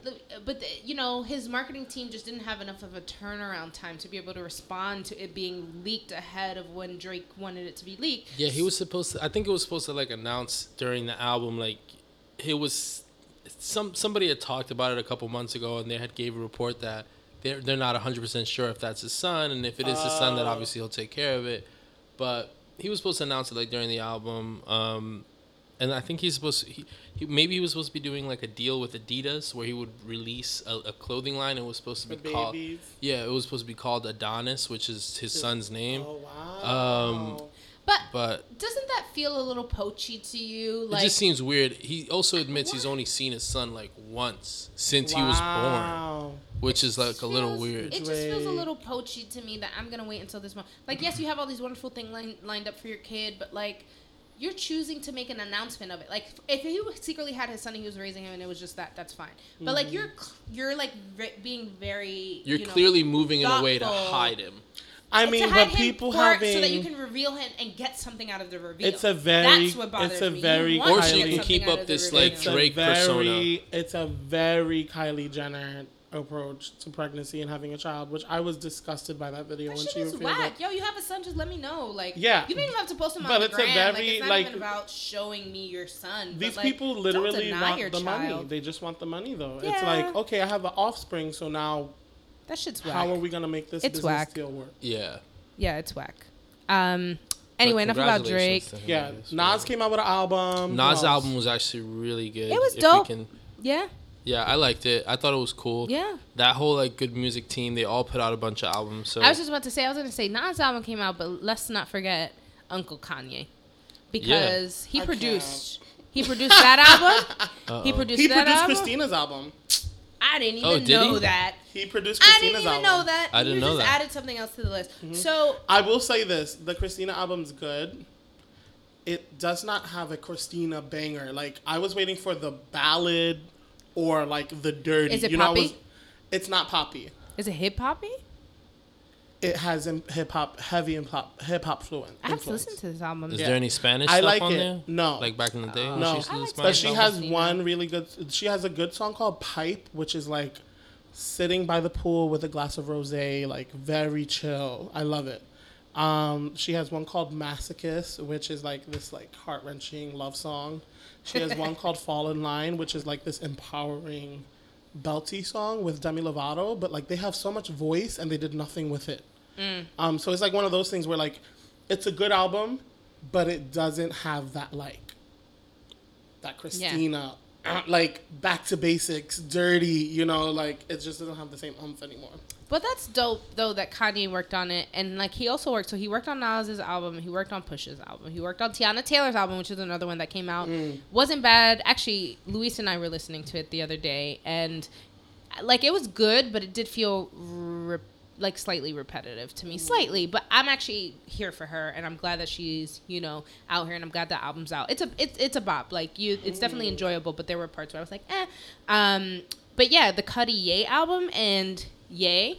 but the, you know his marketing team just didn't have enough of a turnaround time to be able to respond to it being leaked ahead of when Drake wanted it to be leaked. Yeah, he was supposed to. I think it was supposed to like announce during the album, like it was some somebody had talked about it a couple months ago, and they had gave a report that they're they're not hundred percent sure if that's his son, and if it is his son, then Oh. obviously he'll take care of it. But he was supposed to announce it like during the album, um, and I think he's supposed to. He, he, maybe he was supposed to be doing like a deal with Adidas where he would release a, a clothing line. It was supposed to For be called. babies. Yeah, it was supposed to be called Adonis, which is his son's name. Oh wow. Um, But But doesn't that feel a little poachy to you? Like it just seems weird. He also admits he's only seen his son like once since he was born, which is like a little weird. It just feels a little poachy to me that I'm gonna wait until this month. Like, yes, you have all these wonderful things line, lined up for your kid, but like, you're choosing to make an announcement of it. Like, if he secretly had his son and he was raising him and it was just that, that's fine. But like, mm-hmm. you're you're like ve- being very You're you know, clearly moving in a way to hide him. I to mean, hide but him people for- having so that you can reveal him and get something out of the reveal. It's a very- that's what bothers it's a me. Very want Or to she can keep up this, like, it's Drake a very, persona. It's a very Kylie Jenner approach to pregnancy and having a child, which I was disgusted by that video That when shit she is revealed whack. it. Yo, you have a son, just let me know. Like, Yeah. you don't even have to post him But on the it's a gram. like, it's not like- even about showing me your son. but, These like, people don't literally deny your want the money. They just want the money, though. It's like, okay, I have an offspring, so now That shit's whack. how are we gonna make this It's business whack. deal work? Yeah. Yeah, it's whack. Um. Anyway, enough about Drake. congratulations to Yeah, I guess, Nas came out with an album. Nas album was actually really good. It was if dope. can- Yeah, yeah, I liked it. I thought it was cool. yeah. That whole like good music team, they all put out a bunch of albums. So I was just about to say, I was gonna say Nas album came out, but let's not forget Uncle Kanye, because he I produced. He produced that album. Uh-oh. He produced He that produced album. Christina's album. I didn't even Oh, did know he? that. He produced Christina's I didn't even album. know that. I didn't you know just that. added something else to the list. Mm-hmm. So I will say this: the Christina album's good. It does not have a Christina banger. Like I was waiting for the ballad or like the dirty. Is it you know, I poppy? was- it's not poppy. is it hip hoppy? It has hip hop, heavy and pop, hip hop fluent. I have to influence. listen to this album. Is Yeah. there any Spanish I stuff like on it. there? No. Like back in the day? when No. she I like But she has one really good. She has a good song called "Pipe," which is like sitting by the pool with a glass of rosé, like very chill. I love it. Um, she has one called "Masochist," which is like this like heart wrenching love song. She has one called "Fall in Line," which is like this empowering, belty song with Demi Lovato. But like they have so much voice and they did nothing with it. Um, so it's like one of those things where like it's a good album, but it doesn't have that like that Christina, uh, like back to basics, dirty. You know, like it just doesn't have the same umph anymore. But that's dope though that Kanye worked on it, and like he also worked. So he worked on Nas's album, he worked on Push's album, he worked on Teyana Taylor's album, which is another one that came out. wasn't bad. Actually, Luis and I were listening to it the other day, and like it was good, but it did feel re- like slightly repetitive to me, slightly. But I'm actually here for her, and I'm glad that she's you know out here, and I'm glad the album's out. It's a it's it's a bop. Like you, it's definitely enjoyable. But there were parts where I was like, eh. Um, but yeah, the Cudi Yay album and Yay.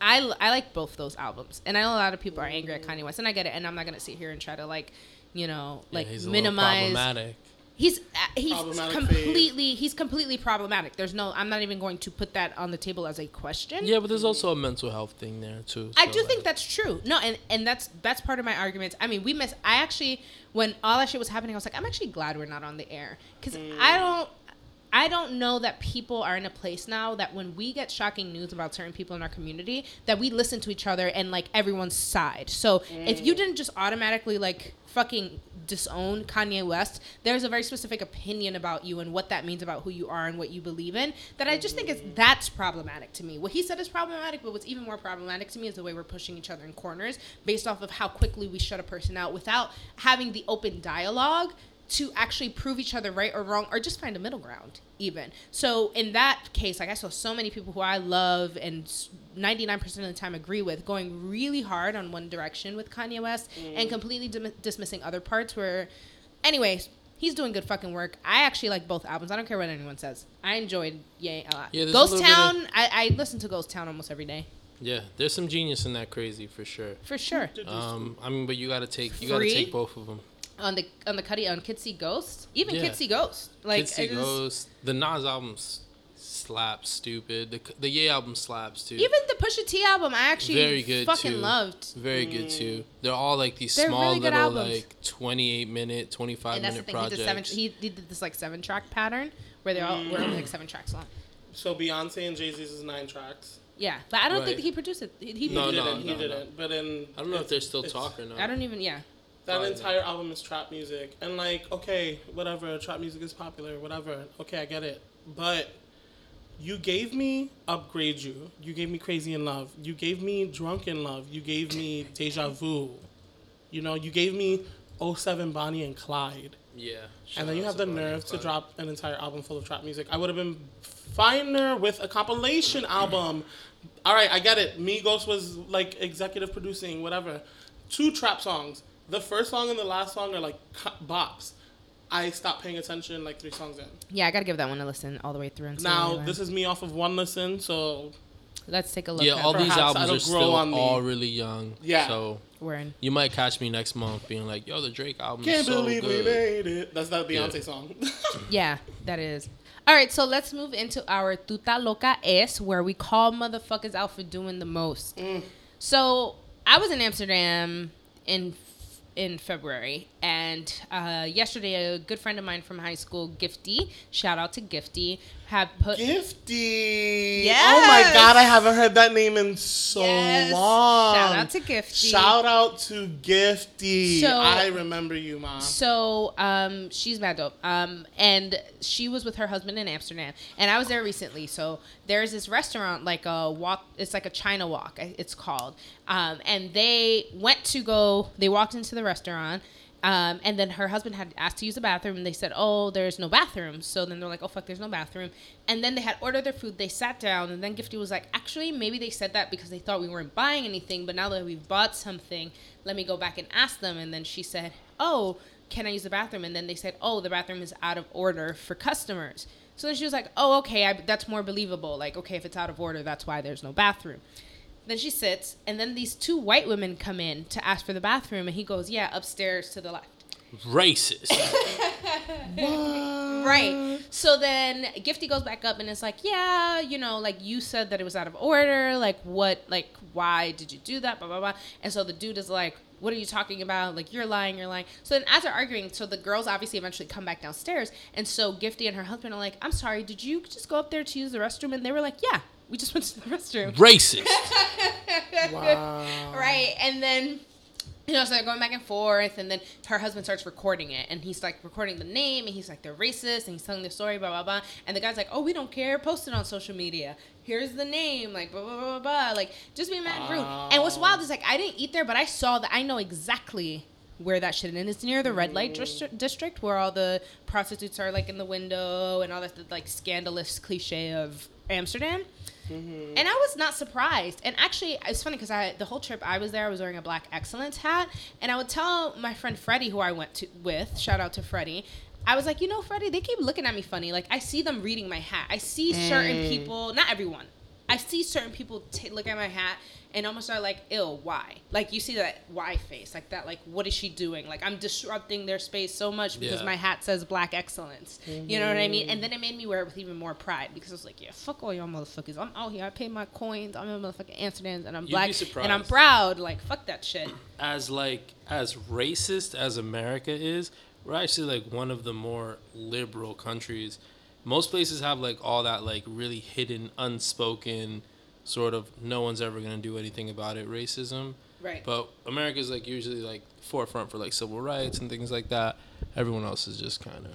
I, I like both those albums, and I know a lot of people are angry at Kanye West, and I get it. And I'm not gonna sit here and try to like, you know, Yeah, like he's minimize. problematic. He's uh, he's Problematic completely he's completely problematic. There's no I'm not even going to put that on the table as a question. Yeah, but there's also a mental health thing there too. I so, do think that's true. No, and and that's that's part of my argument. I mean, we miss. I actually, when all that shit was happening, I was like, I'm actually glad we're not on the air because I don't. I don't know that people are in a place now that when we get shocking news about certain people in our community, that we listen to each other and like everyone's side. So if you mm. didn't just automatically like fucking disown Kanye West, there's a very specific opinion about you and what that means about who you are and what you believe in. That I just think is mm. that's problematic to me. What he said is problematic, but what's even more problematic to me is the way we're pushing each other in corners based off of how quickly we shut a person out without having the open dialogue to actually prove each other right or wrong or just find a middle ground even. So in that case like i saw so many people who i love and 99% of the time agree with going really hard on one direction with kanye west and completely dim- dismissing other parts where anyways he's doing good fucking work. I actually like both albums. I don't care what anyone says. I enjoyed Ye a lot. Yeah, there's a ghost little bit town I, I listen to ghost town almost every day. Yeah, there's some genius in that crazy for sure. for sure. Um, I mean, but you gotta take you gotta take both of them. On the on the Cudi on Kids See Ghost even Yeah. Kids See Ghost like Kids See I just- Ghost. The Nas album s- slaps stupid. The the Ye album slaps too. Even the Pusha T album, I actually Very good, fucking too. loved. Very good mm. too. They're all like these They're small really little albums. like 28 minute, 25 And that's the minute thing. He did seven. projects. He, he did this like seven track pattern where they all were only like seven tracks long. So Beyonce and Jay Z's is nine tracks. Yeah, but I don't think he produced it. He, he He No, produced no, didn't. no, he no. didn't. But in I don't know if they're still it's- talking. it. I don't even. Yeah. That Probably entire album is trap music, and like, okay, whatever, trap music is popular, whatever. Okay, I get it, but you gave me upgrade you. You gave me crazy in love. You gave me drunk in love. You gave me deja vu. You know, you gave me 07 Bonnie and Clyde. Yeah. and then you have the Bonnie nerve to drop an entire album full of trap music. I would have been finer with a compilation album. All right, I get it. Migos was like executive producing, whatever. Two trap songs. The first song and the last song are like bops. I stopped paying attention like three songs in. Yeah, I gotta give that one a listen all the way through. And see Now where this is me off of one listen, so let's take a look. Yeah, at all these albums are grow still on me. all really young. Yeah. So we're in. you might catch me next month being like, "Yo, the Drake album can't is so believe good." we made it. That's that Beyonce Yeah. song. Yeah, that is. All right, so let's move into our Tuta Loca Es, where we call motherfuckers out for doing the most. Mm. So I was in Amsterdam in in February, and uh, yesterday a good friend of mine from high school, Gifty, shout out to Gifty, had put Gifty. Yes. Oh my god, I haven't heard that name in so Yes. long. Shout out to Gifty. Shout out to Gifty. So- I remember you, mom. So um, she's mad dope. Um, and she was with her husband in Amsterdam, and I was there recently. So there's this restaurant, like a walk. It's like a China Wok. It's called. Um, and they went to go. They walked into the restaurant. Um, and then her husband had asked to use the bathroom, and they said, "Oh, there's no bathroom." So then they're like, "Oh fuck, there's no bathroom." And then they had ordered their food. They sat down, and then Gifty was like, "Actually, maybe they said that because they thought we weren't buying anything, but now that we've bought something, let me go back and ask them." And then she said, "Oh, can I use the bathroom?" And then they said, "Oh, the bathroom is out of order for customers." So then she was like, "Oh, okay, I, that's more believable. Like, okay, if it's out of order, that's why there's no bathroom." Then she sits, and then these two white women come in to ask for the bathroom, and he goes, "Yeah, upstairs to the left." Racist. Right. So then Gifty goes back up and it's like, yeah, you know, like you said that it was out of order. Like, what, like, why did you do that? Blah, blah, blah. And so the dude is like, what are you talking about? Like, you're lying, you're lying. So then as they're arguing, so the girls obviously eventually come back downstairs. And so Gifty and her husband are like, I'm sorry, did you just go up there to use the restroom? And they were like, yeah, we just went to the restroom. Racist. wow. Right. And then you know, so they're going back and forth, and then her husband starts recording it, and he's like recording the name, and he's like, they're racist, and he's telling the story, blah, blah, blah. And the guy's like, oh, we don't care, post it on social media. Here's the name, like, blah, blah, blah, blah. Like, just be mad rude. And what's wild is, like, I didn't eat there, but I saw that, I know exactly where that shit is. And it's near the red light distri- district where all the prostitutes are, like, in the window, and all that, like, scandalous cliche of Amsterdam. Mm-hmm. And I was not surprised. And actually, it's funny because I the whole trip I was there, I was wearing a Black Excellence hat, and I would tell my friend Freddie, who I went to with, shout out to Freddie. I was like, you know, Freddie, they keep looking at me funny. Like I see them reading my hat. I see certain people, not everyone. I see certain people t- look at my hat and almost are like, "Ill, why?" Like you see that why face, like that, like what is she doing? Like I'm disrupting their space so much because Yeah. my hat says Black Excellence. You know what I mean? And then it made me wear it with even more pride because I was like, "Yeah, fuck all y'all motherfuckers. I'm out here. I pay my coins. I'm in motherfucking Amsterdam, and I'm be black, and I'm proud. Like fuck that shit." as like as racist as America is, we're actually like one of the more liberal countries. Most places have like all that like really hidden, unspoken sort of no one's ever gonna do anything about it racism. Right. But America's like usually like forefront for like civil rights and things like that. Everyone else is just kind of.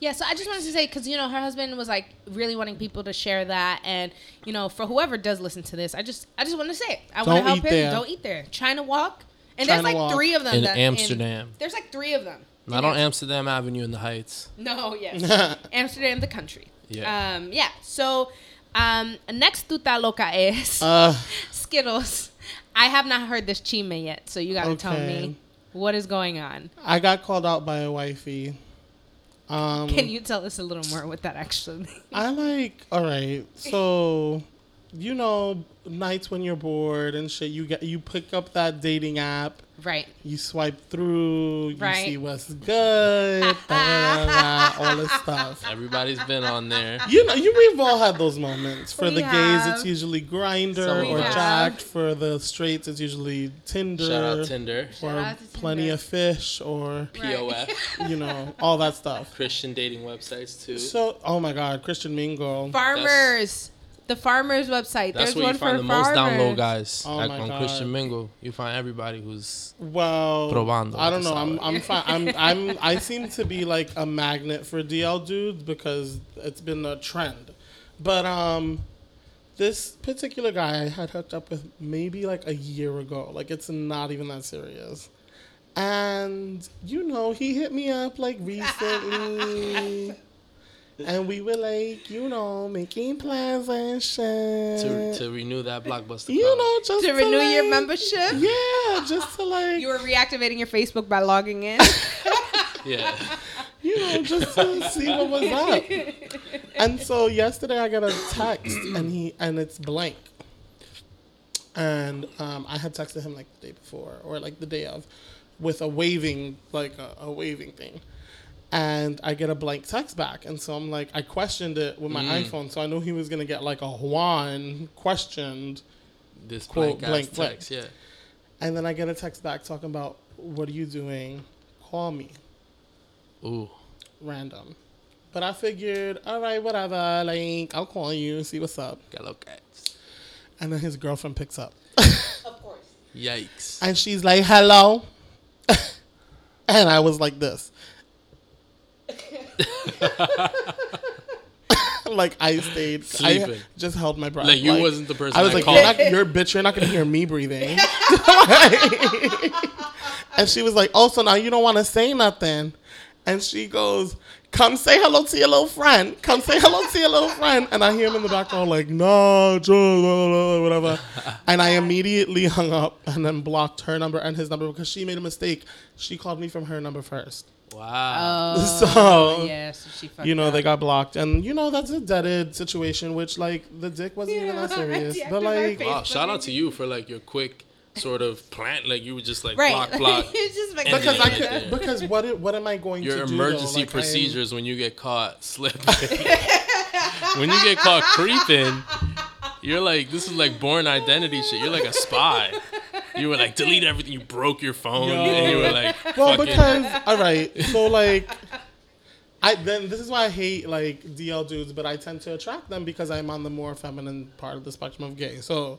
Yeah, so I just wanted to say because you know her husband was like really wanting people to share that, and you know for whoever does listen to this, I just I just want to say it. I want to Don't help eat him. there. Don't eat there. China Wok, and China there's like Walk. three of them In that- Amsterdam. there's like three of them. Not on Amsterdam. Avenue in the Heights. No, yes, Amsterdam, the country. Yeah. Um, yeah. So, um, next tuta loca es Uh, Skittles. I have not heard this chime yet, so you got to tell me what is going on. I got called out by a wifey. Um, Can you tell us a little more what that actually? means? I like. All right, so you know, nights when you're bored and shit, you get you pick up that dating app. Right. You swipe through, you Right. see what's good, da, da, da, da, all this stuff. Everybody's been on there. You know, you we've all had those moments. For We the gays, it's usually Grindr Some or of us. Jack'd. For the straights, it's usually Tinder. Shout out Tinder, Shout Or out plenty Tinder. of fish, or POF, you know, all that stuff. Christian dating websites too. So, oh my God, Christian Mingle. Farmers. The farmers website. That's There's where one you find for the most download guys. Oh like my on God. Christian Mingle, you find everybody who's Well, Probando, I don't know. I'm. I'm fine. I'm I'm I seem to be like a magnet for DL dudes because it's been a trend. But um, this particular guy I had hooked up with maybe like a year ago. Like it's not even that serious. And you know, he hit me up like recently. And we were like, you know, making plans and shit. to, to renew that blockbuster. you card. know, just To renew your membership? Yeah, just to like You were reactivating your Facebook by logging in. yeah. you know, just to see what was up. And so yesterday I got a text and he and it's blank. And um, I had texted him like the day before or like the day of with a waving like a, a waving thing. And I get a blank text back. And so I'm like I questioned it with my mm. iPhone, so I knew he was gonna get like a Juan questioned. This Quote, blank, blank, ass blank. text. Yeah. And then I get a text back talking about what are you doing? Call me. Ooh. random. But I figured, all right, whatever. Like, I'll call you, see what's up. Gallo cats. And then his girlfriend picks up. of course. Yikes. And she's like, hello. and I was like this. like I stayed I Sleeping. just held my breath. Like, you wasn't the person I was that like, called. you're, not, you're a bitch. You're not gonna hear me breathing. and she was like, oh, so now you don't want to say nothing. And she goes, come say hello to your little friend. Come say hello to your little friend. And I hear him in the background like, no, Joe, whatever. And I immediately hung up and then blocked her number and his number because she made a mistake. She called me from her number first. Wow. Oh, So, yeah, so she You know, up. they got blocked. And, you know, that's a deaded situation, which, like, the dick wasn't even that serious. But, like, wow. Shout out to you for like your quick sort of plant. Like you were just like right. block, block. it's just like because I could, there. because what it- what am I going your to do? emergency though? Like, I'm- procedures when you get caught slipping. when you get caught creeping, you're like, this is like Bourne Identity shit. You're like a spy. You were like, delete everything. You broke your phone, Yo. and you were like, well, fucking. because all right, so like, I then this is why I hate like DL dudes, but I tend to attract them because I'm on the more feminine part of the spectrum of gay. So,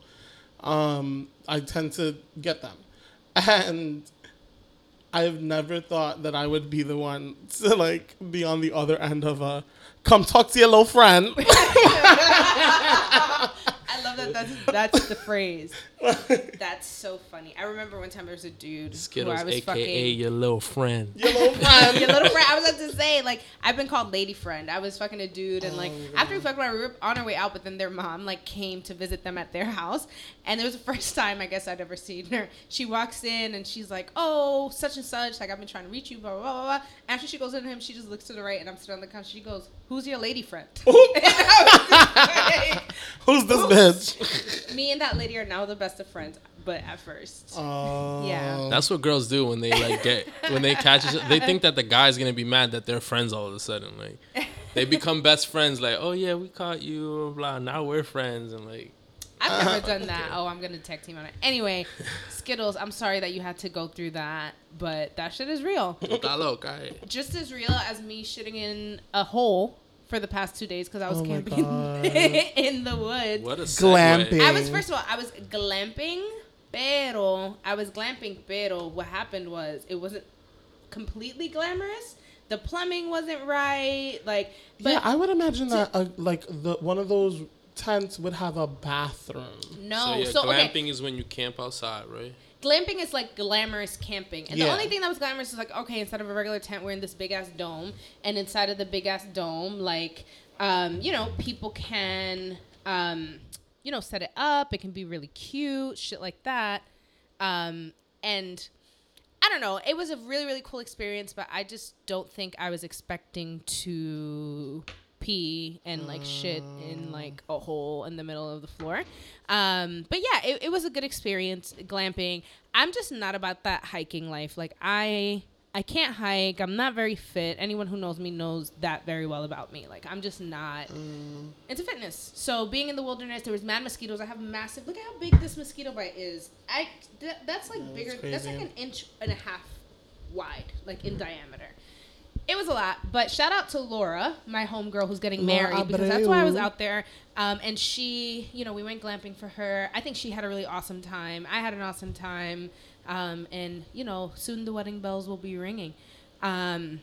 um, I tend to get them, and I've never thought that I would be the one to like be on the other end of a come talk to your little friend. I love that. That's that's the phrase. That's so funny. I remember one time there was a dude Skittles, who I was aka fucking. your little friend. your little friend. Um, your little friend. I was about to say, like, I've been called lady friend. I was fucking a dude, and like, Oh, after we fucked around, we were on our way out, but then their mom like came to visit them at their house, and it was the first time I guess I'd ever seen her. She walks in and she's like, "Oh, such and such. Like, I've been trying to reach you." Blah blah blah. blah. After she goes into him, she just looks to the right, and I'm sitting on the couch. She goes, "Who's your lady friend?" Who's this bitch? Me and that lady are now the best of friends, but at first. Oh, Yeah. That's what girls do when they like get when they catch each other. They think that the guy's gonna be mad that they're friends all of a sudden. Like they become best friends. Like, oh yeah, we caught you. Blah. Now we're friends. And like, I've never done that. Oh, I'm gonna tag team on it. Anyway, Skittles, I'm sorry that you had to go through that, but that shit is real. puta loca. eh. Just as real as me shitting in a hole for the past two days because I was Oh camping in the woods. What a Glamping. I was first of all, I was glamping, pero I was glamping, pero what happened was it wasn't completely glamorous. The plumbing wasn't right, like. But yeah, I would imagine that uh, like the one of those tents would have a bathroom. no, So yeah, so okay, glamping is when you camp outside, right? Glamping is like glamorous camping. And the only thing that was glamorous is like, okay, instead of a regular tent, we're in this big ass dome. And inside of the big ass dome, like, um, you know, people can, um, you know, set it up. It can be really cute, shit like that. Um, and I don't know. It was a really, really cool experience, but I just don't think I was expecting to pee and like shit in like a hole in the middle of the floor. Um, but yeah, it, it was a good experience glamping. I'm just not about that hiking life. Like I I can't hike. I'm not very fit. Anyone who knows me knows that very well about me. Like I'm just not into fitness. So being in the wilderness, there was mad mosquitoes. I have massive. Look at how big this mosquito bite is. I th- that's like Yeah, bigger. That's like an inch and a half wide, like in diameter. It was a lot, but shout out to Laura, my homegirl who's getting Laura married, because that's why I was out there. Um, and she, you know, we went glamping for her. I think she had a really awesome time. I had an awesome time. Um, and you know, soon the wedding bells will be ringing. Um,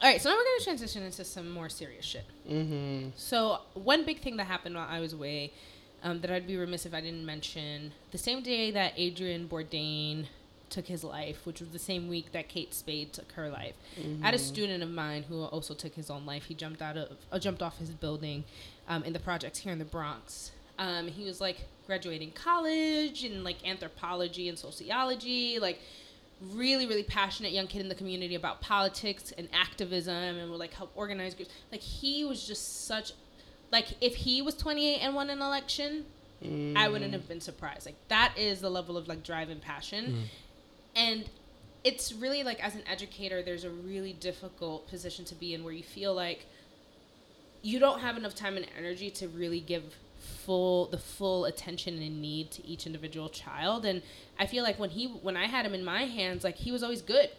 all right, so now we're gonna transition into some more serious shit. Mm-hmm. So one big thing that happened while I was away, um, that I'd be remiss if I didn't mention, the same day that Adrian Bourdain took his life, which was the same week that Kate Spade took her life. I had a student of mine who also took his own life. He jumped out of, uh, jumped off his building, um, in the projects here in the Bronx. Um, he was like graduating college and like anthropology and sociology, like really really passionate young kid in the community about politics and activism and would like help organize groups like he was just such like if he was 28 and won an election i wouldn't have been surprised like that is the level of like drive and passion and it's really like as an educator there's a really difficult position to be in where you feel like you don't have enough time and energy to really give full the full attention and need to each individual child. And i feel like when he when i had him in my hands like he was always good.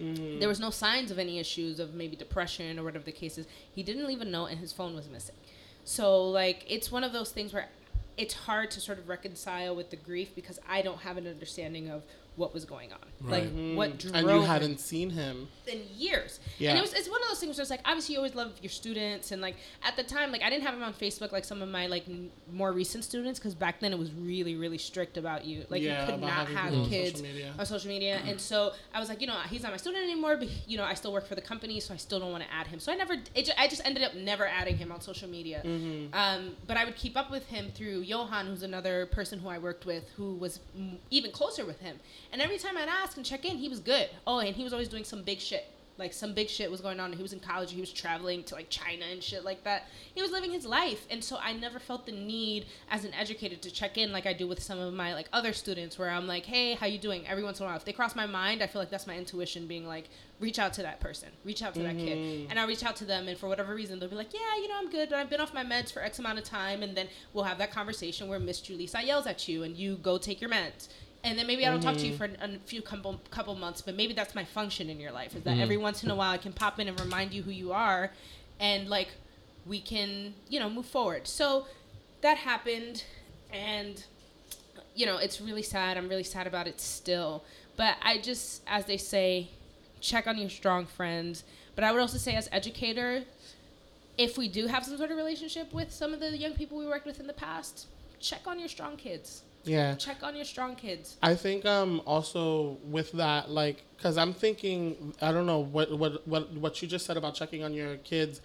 Mm-hmm. There was no signs of any issues of maybe depression or whatever the case is. He didn't leave a note and his phone was missing. So like it's one of those things where it's hard to sort of reconcile with the grief because i don't have an understanding of what was going on like what drove And you him hadn't seen him. in years. Yeah. And it was it's one of those things where it's like obviously you always love your students and like at the time like I didn't have him on Facebook like some of my like n- more recent students because back then it was really really strict about you like Yeah, you could not have people on kids social media. on social media and so I was like you know he's not my student anymore but you know I still work for the company so I still don't want to add him so I never it ju- I just ended up never adding him on social media Mm-hmm. um, but I would keep up with him through Johan who's another person who I worked with who was mm, even closer with him and every time I'd ask and check in he was good. Oh and he was always doing some big shit. Like some big shit was going on. He was in college. He was traveling to like china and shit like that. He was living his life. And so i never felt the need as an educator to check in like i do with some of my like other students where i'm like hey how you doing? Every once in a while if they cross my mind i feel like that's my intuition being like reach out to that person. Reach out to that kid. Mm-hmm. And i reach out to them and for whatever reason they'll be like yeah you know i'm good but i've been off my meds for x amount of time. And then we'll have that conversation where miss julissa yells at you and you go take your meds and then maybe I don't talk to you mm-hmm. for a few couple couple months, but maybe that's my function in your life. Is that mm-hmm. every once in a while I can pop in and remind you who you are, and like we can you know move forward. So that happened, and you know it's really sad. I'm really sad about it still. But I just, as they say, check on your strong friends. But I would also say, as educator, if we do have some sort of relationship with some of the young people we worked with in the past, check on your strong kids. Yeah. Check on your strong kids. I think um also with that like because I'm thinking I don't know what what what what you just said about checking on your kids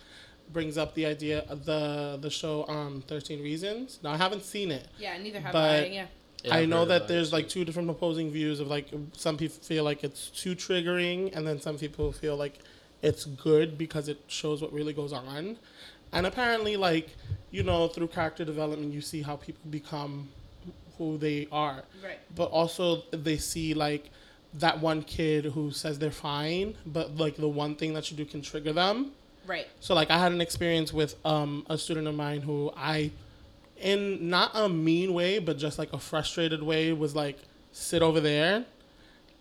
brings up the idea of the the show um 13 Reasons. Now I haven't seen it. Yeah, neither have But- I. Yeah. Yeah, I know heard that about it, there's like two different opposing views of like some people feel like it's too triggering and then some people feel like it's good because it shows what really goes on. And apparently like you know through character development you see how people become who they are Right. but also they see like that one kid who says they're fine, but like the one thing that you do can trigger them. Right. So like I had an experience with um, a student of mine who I, in not a mean way, but just like a frustrated way, was like sit over there,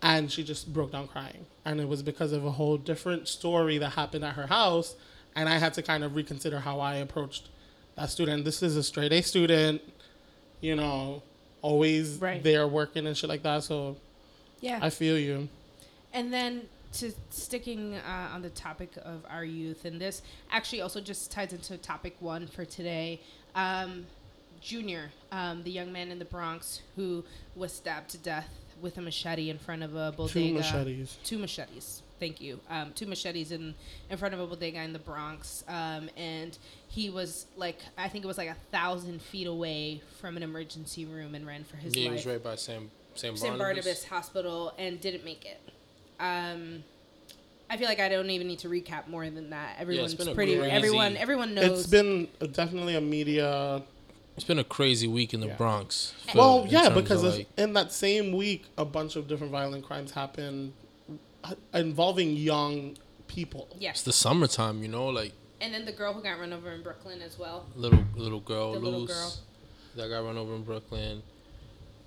and she just broke down crying, and it was because of a whole different story that happened at her house, and I had to kind of reconsider how I approached that student. This is a straight A student, you know, always Right. there working and shit like that. So Yeah. I feel you. And then to sticking uh, on the topic of our youth, and this actually also just ties into topic one for today. Um, Junior, um, the young man in the Bronx who was stabbed to death with a machete in front of a bodega. Two machetes. Two machetes. Thank you. Um, two machetes in in front of a bodega in the Bronx, um, and he was like, I think it was like a thousand feet away from an emergency room and ran for his Yeah, he life. was right by Sam Sam St. Barnabas. Barnabas Hospital and didn't make it. Um, I feel like I don't even need to recap more than that. Everyone's been a pretty. crazy- Everyone, everyone knows. It's been definitely a media. It's been a crazy week in the Yeah. Bronx. for- Well, yeah, terms because of, like- in that same week, a bunch of different violent crimes happened involving young people. yes. it's the summertime, you know, like and then the girl who got run over in Brooklyn as well. little little girl, The Luz, little girl. that got run over in Brooklyn.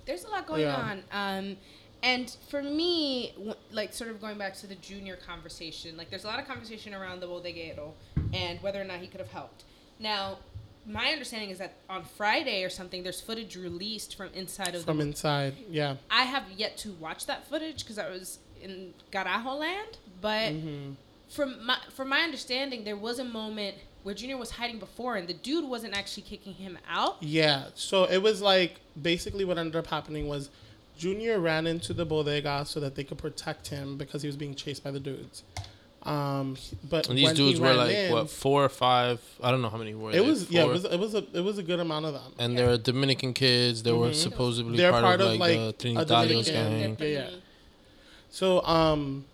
There's a lot going Yeah. on. Um, and for me, like sort of going back to the junior conversation, like there's a lot of conversation around the bodeguero and whether or not he could have helped. Now, my understanding is that on Friday or something, there's footage released from inside of From the inside, yeah. I have yet to watch that footage because I was in Garajo land. But Mm-hmm. from my from my understanding, there was a moment where Junior was hiding before, and the dude wasn't actually kicking him out. Yeah. So it was like basically what ended up happening was Junior ran into the bodega so that they could protect him because he was being chased by the dudes. Um, but And these when he dudes were like in, what four or five? I don't know how many were. It they, was yeah, it was it was a it was a good amount of them. and they're Dominican kids. They were Mhm. supposedly They're part, part of of, like, like, the a Trinitarios gang. Yeah, yeah. So um,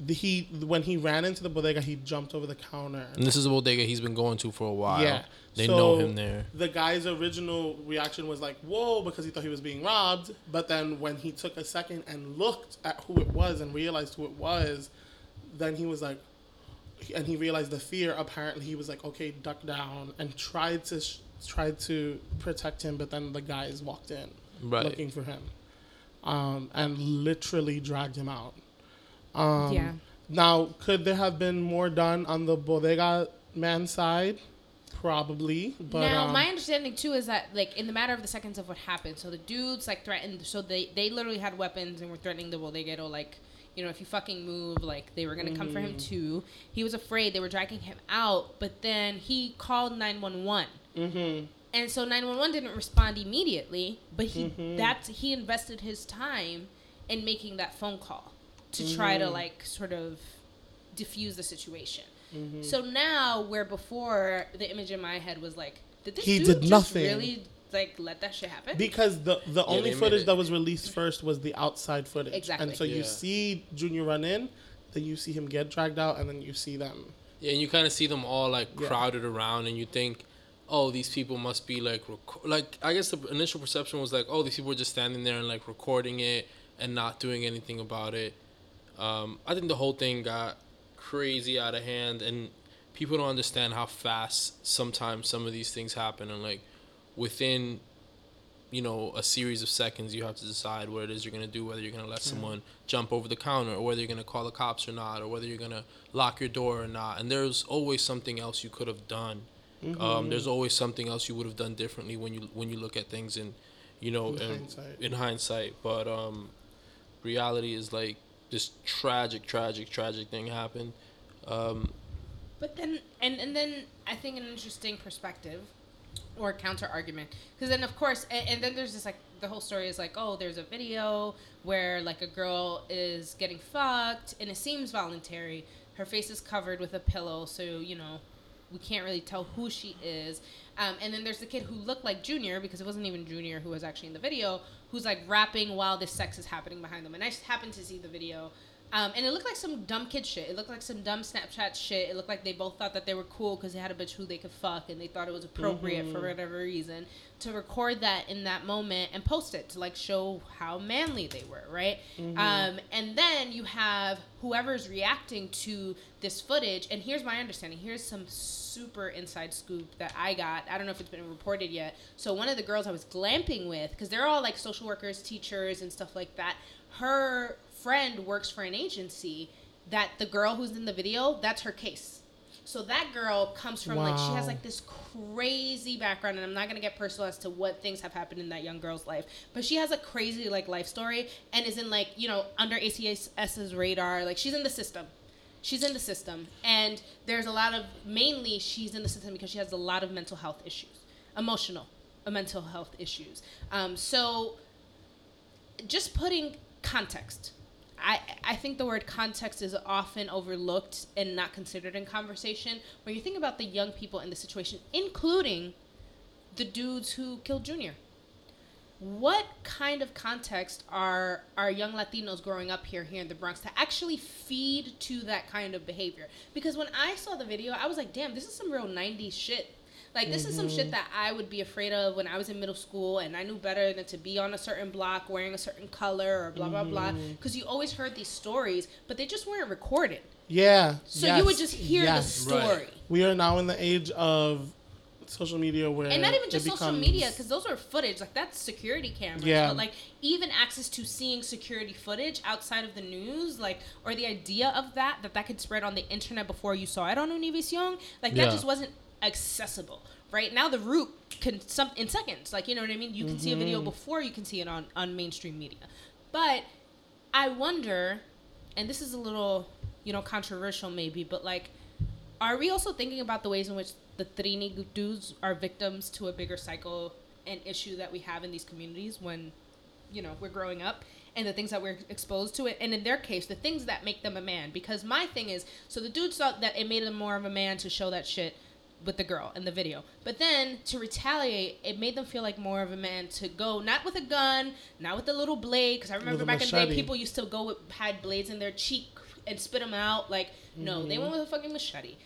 the, he when he ran into the bodega, he jumped over the counter. And this is a bodega he's been going to for a while. Yeah. They So, know him there. The guy's original reaction was like, "Whoa!" because he thought he was being robbed. But then when he took a second and looked at who it was and realized who it was, then he was like, and he realized the fear. Apparently, he was like, "Okay, duck down," and tried to sh- tried to protect him. But then the guys walked in Right. looking for him, um, and literally dragged him out. Um, Yeah. Now, could there have been more done on the bodega man side? Probably, but now, um, my understanding too is that like in the matter of the seconds of what happened, so the dudes like threatened. So they they literally had weapons and were threatening the bodeguero like. You know, if you fucking move, like they were gonna come for him Mm-hmm. too. He was afraid they were dragging him out, but then he called nine one one. And so 911 didn't respond immediately, but he Mm-hmm. that's he invested his time in making that phone call to try Mm-hmm. to like sort of diffuse the situation. Mm-hmm. So now where before the image in my head was like did this He dude did just nothing. really like let that shit happen? because the the only footage it- that was released first was the outside footage, Exactly. and so you see Junior run in, then you see him get dragged out, and then you see them. Yeah, and you kind of see them all like Yeah. crowded around, and you think, oh, these people must be like, rec- like I guess the initial perception was like, oh, these people are just standing there and like recording it and not doing anything about it. Um, I think the whole thing got crazy out of hand, and people don't understand how fast sometimes some of these things happen, and like within you know a series of seconds you have to decide what it is you're going to do whether you're going to let someone jump over the counter or whether you're going to call the cops or not or whether you're going to lock your door or not and there's always something else you could have done um, there's always something else you would have done differently when you when you look at things in you know In in, hindsight. in hindsight but um, reality is like this tragic tragic tragic thing happened um, But then, and and then I think an interesting perspective or counter argument, because then of course, and, and then there's this like the whole story is like, oh, there's a video where like a girl is getting fucked, and it seems voluntary. Her face is covered with a pillow, so you know we can't really tell who she is. Um, and then there's the kid who looked like Junior because it wasn't even Junior who was actually in the video, who's like rapping while this sex is happening behind them. And I just happened to see the video. Um, and it looked like some dumb kid shit. It looked like some dumb Snapchat shit. It looked like they both thought that they were cool because they had a bitch who they could fuck and they thought it was appropriate for whatever reason to record that in that moment and post it to like show how manly they were, right? Um, and then you have whoever's reacting to this footage. And here's my understanding. Here's some super inside scoop that I got. I don't know if it's been reported yet. So one of the girls I was glamping with, because they're all like social workers, teachers, and stuff like that. Her friend works for an agency that the girl who's in the video, that's her case. So that girl comes from like she has like this crazy background, and I'm not gonna get personal as to what things have happened in that young girl's life, but she has a crazy like life story and is in like you know under ACS's radar. Like she's in the system. She's in the system, and there's a lot of mainly she's in the system because she has a lot of mental health issues, emotional, uh, mental health issues. Um, so just putting context. I, I think the word context is often overlooked and not considered in conversation. When you think about the young people in the situation, including the dudes who killed Junior, what kind of context are our young Latinos growing up here here in the Bronx to actually feed to that kind of behavior? Because when I saw the video, I was like, damn, this is some real 90s shit. Like this is some shit mm-hmm. that I would be afraid of when I was in middle school and I knew better than to be on a certain block wearing a certain color or blah blah blah mm-hmm. because you always heard these stories but they just weren't recorded. Yeah. So you would just hear yes. the story. Right. We are now in the age of social media where and not even just social media because those are footage like that's security cameras Yeah. but like even access to seeing security footage outside of the news like or the idea of that that that could spread on the internet before you saw it on univision like that just wasn't accessible. Right now the root can some in seconds like you know what i mean? You can see a video Mm-hmm. before you can see it on on mainstream media. But i wonder and this is a little you know controversial maybe but like are we also thinking about the ways in which the Trini dudes are victims to a bigger cycle and issue that we have in these communities when, you know, we're growing up and the things that we're exposed to it? And in their case the things that make them a man. Because my thing is so the dudes thought that it made them more of a man to show that shit with the girl in the video. But then to retaliate it made them feel like more of a man to go not with a gun not with a little blade because i remember a back in the day people used to go with had blades in their cheek and spit them out like no they mm-hmm. went with a fucking machete.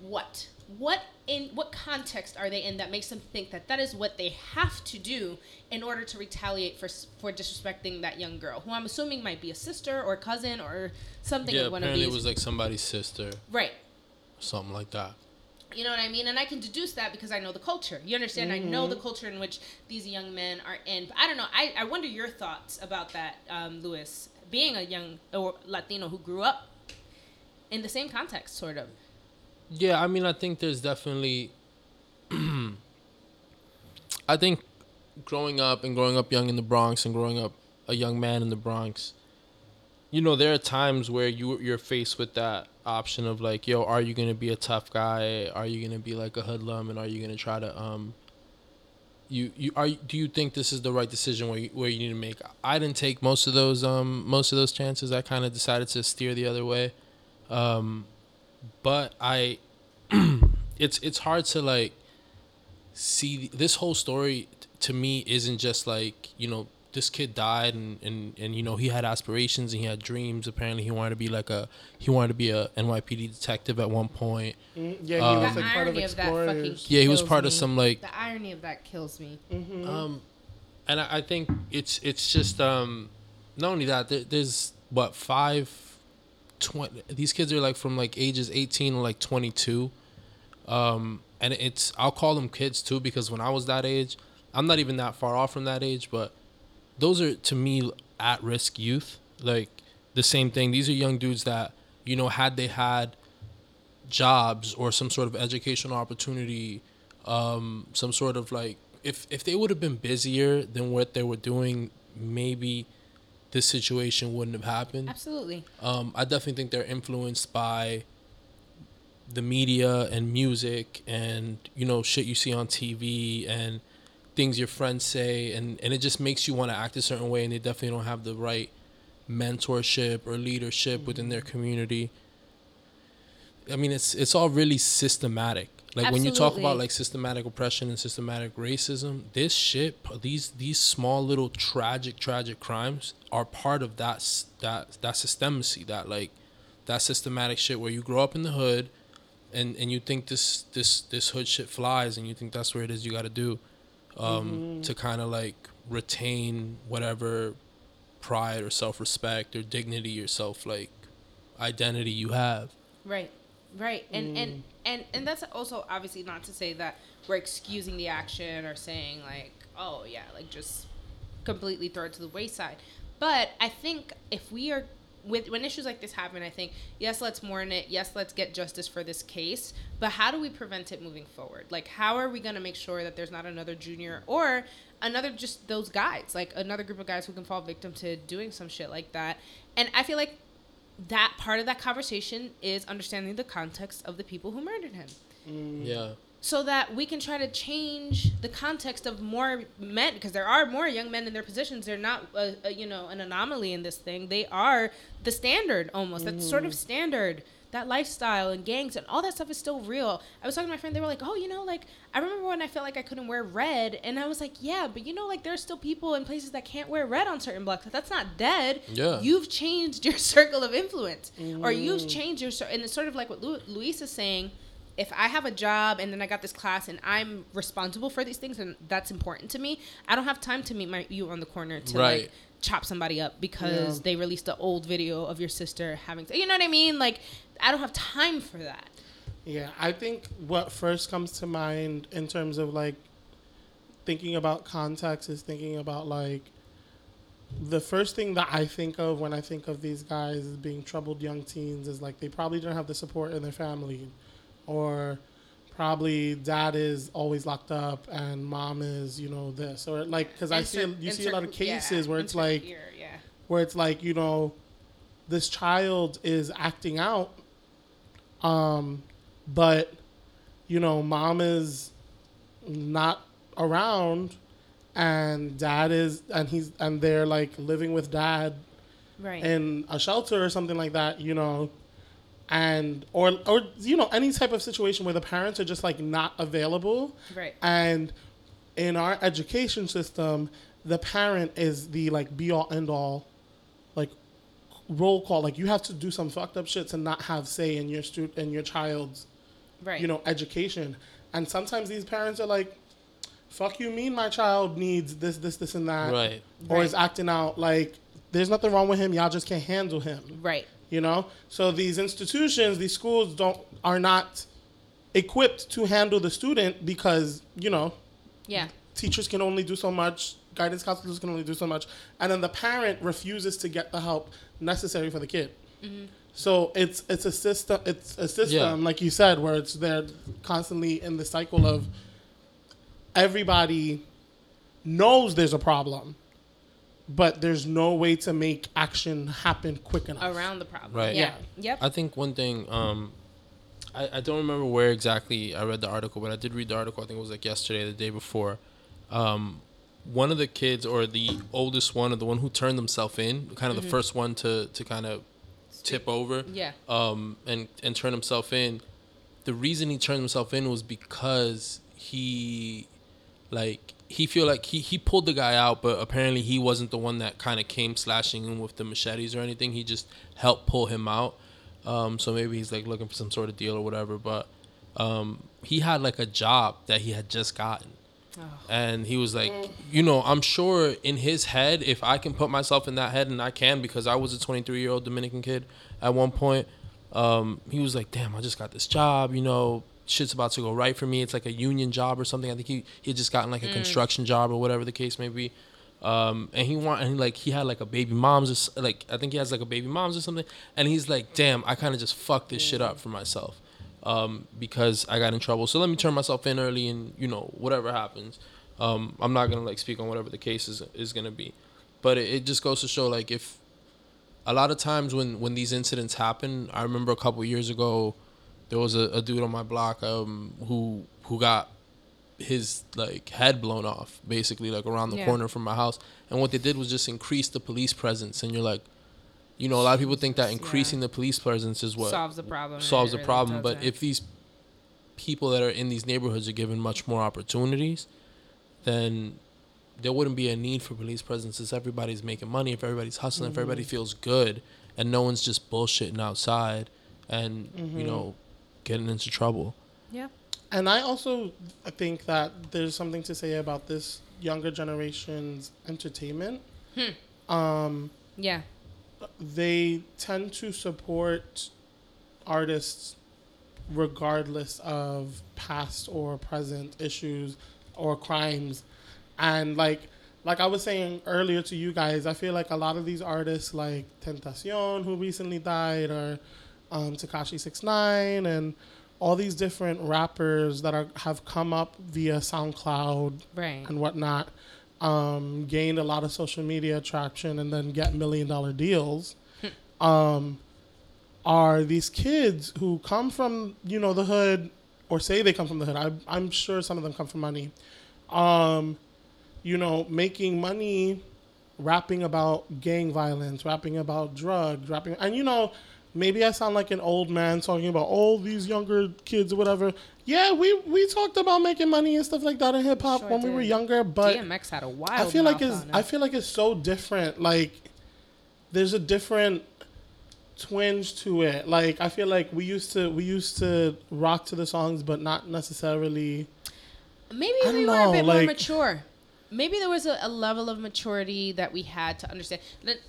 What? What in what context are they in that makes them think that that is what they have to do in order to retaliate for for disrespecting that young girl who i'm assuming might be a sister or cousin or something Yeah, of one of apparently these it was like somebody's sister, right. Something like that. You know what I mean? And I can deduce that because I know the culture. You understand? I know the culture in which these young men are in. But I don't know. I, I wonder your thoughts about that, um, Louis, being a young or Latino who grew up in the same context, sort of. Yeah, I mean, I think there's definitely. I think growing up and growing up young in the Bronx and growing up a young man in the Bronx, you know, there are times where you you're faced with that option of like, yo, are you gonna be a tough guy? Are you gonna be like a hoodlum? And are you gonna try to um. You you are do you think this is the right decision where you, where you need to make? I didn't take most of those um most of those chances. I kind of decided to steer the other way. Um, but I it's it's hard to like see this whole story to me isn't just like you know this kid died and, and and you know he had aspirations and he had dreams. Apparently he wanted to be like a he wanted to be a NYPD detective at one point. Mm, Yeah, he Um, was like part of irony of that fucking yeah he was part me. of some like The irony of that kills me. um and I, I think it's it's just um not only that there, there's what five 20 these kids are like from like ages 18 to like 22 um and it's i'll call them kids too because when i was that age i'm not even that far off from that age but those are to me at risk youth. Like the same thing. These are young dudes that you know had they had jobs or some sort of educational opportunity um some sort of like if if they would have been busier than what they were doing maybe this situation wouldn't have happened. Absolutely. um, I definitely think they're influenced by the media and music and you know shit you see on TV and things your friends say and and it just makes you want to act a certain way and they definitely don't have the right mentorship or leadership within their community. I mean it's it's all really systematic. Like when you talk about like systematic oppression and systematic racism, this shit, these these small little tragic tragic crimes are part of that that that systemacy, that like that systematic shit where you grow up in the hood and and you think this this this hood shit flies and you think that's where it is you got to do um to kind of like retain whatever pride or self-respect or dignity or self like identity you have. Right. Right. And and and and that's also obviously not to say that we're excusing the action or saying like, oh yeah, like just completely throw it to the wayside. But I think if we are with when issues like this happen, I think yes, let's mourn it. Yes, let's get justice for this case. But how do we prevent it moving forward? Like, how are we going to make sure that there's not another junior or another just those guys, like another group of guys who can fall victim to doing some shit like that? And I feel like that part of that conversation is understanding the context of the people who murdered him. Mm. Yeah so that we can try to change the context of more men because there are more young men in their positions. They're not a, a, you know an anomaly in this thing. They are the standard almost. Mm. that's sort of standard. That lifestyle and gangs and all that stuff is still real. I was talking to my friend they were like oh you know like i remember when i felt like i couldn't wear red and i was like yeah but you know like there's still people in places that can't wear red on certain blocks. That's not dead. Yeah. You've changed your circle of influence mm. or you've mm. changed your and it's sort of like what Lu- luis is saying if I have a job and then I got this class and I'm responsible for these things and that's important to me, I don't have time to meet my you on the corner to right. like chop somebody up because yeah. they released an old video of your sister having you know what I mean? Like I don't have time for that. Yeah, I think what first comes to mind in terms of like thinking about context is thinking about like the first thing that I think of when I think of these guys as being troubled young teens is like they probably don't have the support in their family or probably dad is always locked up and mom is you know this or like because I see you see a lot of cases yeah, where it's like yeah. where it's like you know this child is acting out um but you know mom is not around and dad is and he's and they're like living with dad right in a shelter or something like that you know and or or you know any type of situation where the parents are just like not available. Right. And in our education system the parent is the like be all end all like roll call. Like you have to do some fucked up shit to not have say in your student in your child's right. you know education. And sometimes these parents are like fuck you mean my child needs this this this and that. Right. Or right. is acting out like there's nothing wrong with him. Y'all just can't handle him. Right you know so these institutions these schools don't are not equipped to handle the student because you know yeah teachers can only do so much guidance counselors can only do so much and then the parent refuses to get the help necessary for the kid mm-hmm. so it's it's a system it's a system yeah. like you said where it's they're constantly in the cycle of everybody knows there's a problem but there's no way to make action happen quick enough around the problem. Right. Yeah. Yep. I think one thing. Um, I, I don't remember where exactly I read the article, but I did read the article. I think it was like yesterday, the day before. Um, one of the kids, or the oldest one, or the one who turned himself in, kind of mm-hmm. the first one to to kind of tip over. Yeah. Um, and and turn himself in. The reason he turned himself in was because he, like, he feel like he, he pulled the guy out, but apparently he wasn't the one that kind of came slashing him with the machetes or anything. He just helped pull him out. Um, so maybe he's like looking for some sort of deal or whatever. But um, he had like a job that he had just gotten. Oh. And he was like, you know, I'm sure in his head, if I can put myself in that head, and I can because I was a 23 year old Dominican kid at one point, um, he was like, damn, I just got this job, you know, shit's about to go right for me. It's like a union job or something. I think he he had just gotten like a mm. construction job or whatever the case may be. Um, and he want and like he had like a baby mom's or like I think he has like a baby mom's or something. And he's like, damn, I kind of just fucked this shit up for myself um, because I got in trouble. So let me turn myself in early and you know whatever happens. Um, I'm not gonna like speak on whatever the case is is gonna be, but it, it just goes to show like if a lot of times when when these incidents happen, I remember a couple years ago there was a, a dude on my block um, who who got his like head blown off basically like around the yeah. corner from my house and what they did was just increase the police presence and you're like you know a lot of people think that increasing yeah. the police presence is what solves the problem solves the really problem but if these people that are in these neighborhoods are given much more opportunities then there wouldn't be a need for police presence if everybody's making money if everybody's hustling mm-hmm. if everybody feels good and no one's just bullshitting outside and mm-hmm. you know getting into trouble. Yeah. And I also think that there's something to say about this younger generation's entertainment. Hmm. Um, yeah. They tend to support artists regardless of past or present issues or crimes. And like like I was saying earlier to you guys, I feel like a lot of these artists, like Tentacion, who recently died, or um, Tekashi Six Nine, and all these different rappers that are have come up via SoundCloud Right. and whatnot, um, gained a lot of social media traction, and then get million dollar deals. um, are these kids who come from you know the hood or say they come from the hood? I, I'm sure some of them come from money. Um, you know, making money, rapping about gang violence, rapping about drugs, rapping, and you know, maybe I sound like an old man talking about all these younger kids or whatever. Yeah, we we talked about making money and stuff like that in hip hop Sure when we were younger, but DMX had a wild. I feel like it's I feel like it's so different. Like there's a different twinge to it. Like I feel like we used to we used to rock to the songs, but not necessarily. Maybe we don't were a know, bit more mature. Maybe there was a, a level of maturity that we had to understand,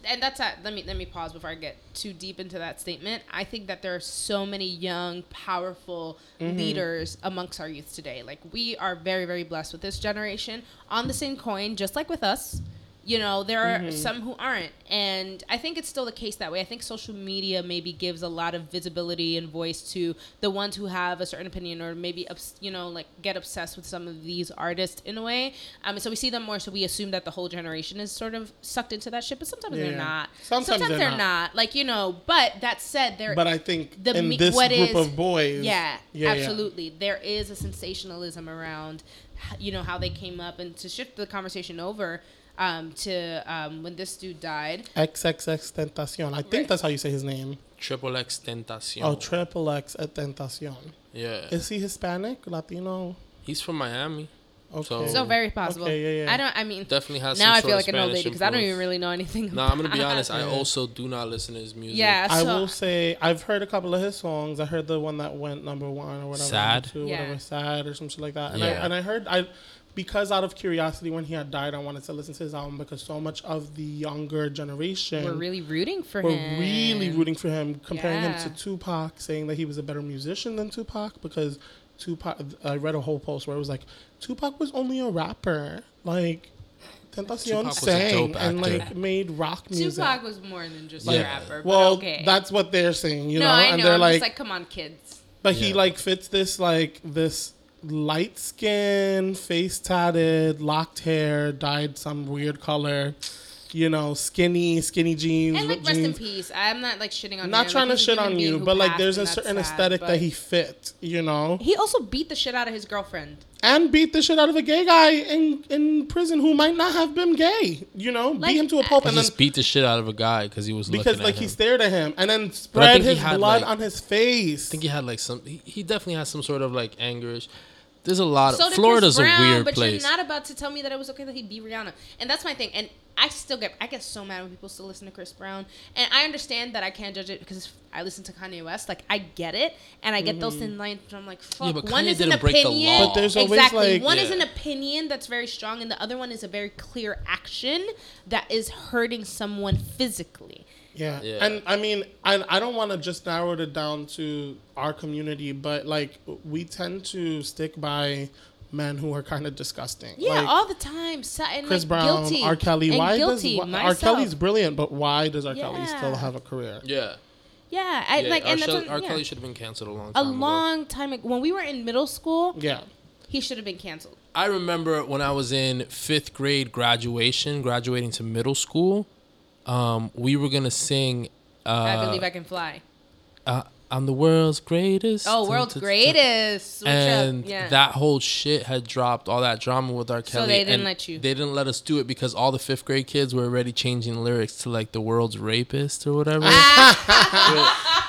and that's at, let me let me pause before I get too deep into that statement. I think that there are so many young, powerful Mm-hmm. leaders amongst our youth today. Like we are very very blessed with this generation. On the same coin, just like with us, you know, there are Mm-hmm. some who aren't, and I think it's still the case that way. I think social media maybe gives a lot of visibility and voice to the ones who have a certain opinion or maybe you know like get obsessed with some of these artists in a way. Um, so we see them more, so we assume that the whole generation is sort of sucked into that shit. But sometimes they're not. Sometimes they're they're not. not. Like you know, but that said, there. But I think The in me- this what group is- of boys, yeah, yeah, yeah. absolutely. There is a sensationalism around, you know, how they came up, and to shift the conversation over um, to um, when this dude died. XXX Tentacion. I think Right. that's how you say his name. Triple X Tentacion. Oh, Triple X Tentacion. yeah. Is he Hispanic, Latino? He's from Miami. Okay. So- So very possible. Okay, yeah, yeah. I don't. I mean, Definitely has. now some I feel of like an old lady because I don't even really know anything. No, I'm gonna be honest. I also do not listen to his music. Yeah, I will say I've heard a couple of his songs. I heard the one that went number one or whatever, Sad? two, Yeah. whatever, sad or some shit like that. And Yeah. I and I heard I because out of curiosity when he had died, I wanted to listen to his album because so much of the younger generation We're really rooting for were him. really rooting for him, comparing Yeah. him to Tupac, saying that he was a better musician than Tupac because Tupac. I read a whole post where it was like Tupac was only a rapper, like. Tentacion Tupac was a sang and like made rock music. Tupac was more than just a rapper. But well, okay. that's what they're saying, you no, know, I and know. they're I'm like, just like, come on, kids. but he like fits this like this light skin, face tatted, locked hair, dyed some weird color, you know, skinny, skinny jeans, And like, ripped rest in peace. I'm not like shitting on. Not him. trying Like, to shit on you, but like there's a certain sad, aesthetic but- that he fit, you know, He also beat the shit out of his girlfriend. and beat the shit out of a gay guy in in prison who might not have been gay, you know, Like, beat him to a pulp He and then just beat the shit out of a guy because he was because looking like at he stared at him and then spread his had, blood like- on his face. I think he had like some. He, he definitely has some sort of like anger. There's a lot of So did Florida's Chris Brown, a weird but place. you're not about to tell me that it was okay that he beat Rihanna, and that's my thing. And I still get, I get so mad when people still listen to Chris Brown, and I understand that I can't judge it because I listen to Kanye West. Like I get it, and I get those mm-hmm. thin lines. but I'm like, fuck. but one Kanye is an didn't break the opinion. law. But there's always, exactly. like- one is an opinion that's very strong, and the other one is a very clear action that is hurting someone physically. Yeah. Yeah. And I mean, I, I don't want to just narrow it down to our community, but like we tend to stick by men who are kind of disgusting. Yeah, Like, all the time. So, and Chris like, Brown, guilty, R. Kelly. and Why guilty, does why, R. Kelly's brilliant, but why does R. Kelly still have a career? yeah. Yeah, I yeah. like, R. and that's what, R. yeah. Kelly should have been canceled a long a time ago. long time ago. When we were in middle school, Yeah. he should have been canceled. I remember when I was in fifth grade graduation, graduating to middle school. Um, we were gonna sing. Uh, I believe I can fly. uh, I'm the world's greatest. Oh, world's Dun, dun, dun. greatest. Switch and up. Yeah. that whole shit had dropped all that drama with R. Kelly. So they didn't and let you. They didn't let us do it because all the fifth grade kids were already changing lyrics to like the world's rapist or whatever.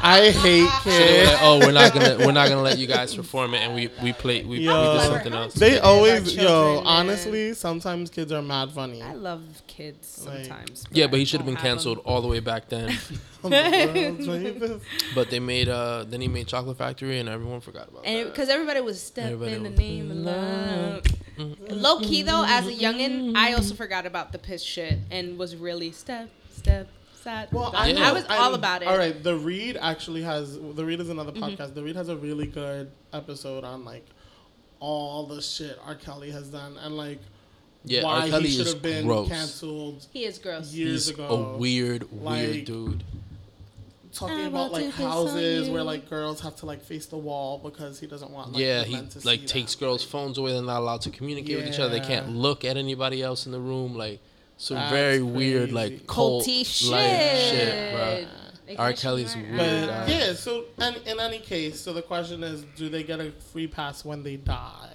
I hate So kids. like, oh, we're not gonna we're not gonna let you guys perform it, and we we played we, we did something else. They always, our yo, children, man. honestly, sometimes kids are mad funny. I love kids Like- sometimes. Yeah, but he should have been canceled them. all the way back then. I'm the. But they made uh then he made Chocolate Factory and everyone forgot about And that. because everybody was step Everybody in the was- name of love. Low key though, as a youngin, I also forgot about the piss shit and was really step, step, sad. Well, I, I, Yeah. I was all I'm- about it. Mm-hmm. All right, the Read actually has the Read is another podcast. The Read has a really good episode on like all the shit R. Kelly has done, and like Yeah, why R. Kelly he should is have been gross. canceled He is gross. years He's ago. a weird, weird Like- dude. Talking I about like houses where like girls have to like face the wall because he doesn't want like, yeah, he men to like see takes that. girls' phones away. They're not allowed to communicate with each other. They can't look at anybody else in the room. Like some That's very weird, like cult Culty shit. like shit, bro. Like, R. Kelly's weird, But guy. yeah, so and in any case, so the question is, do they get a free pass when they die?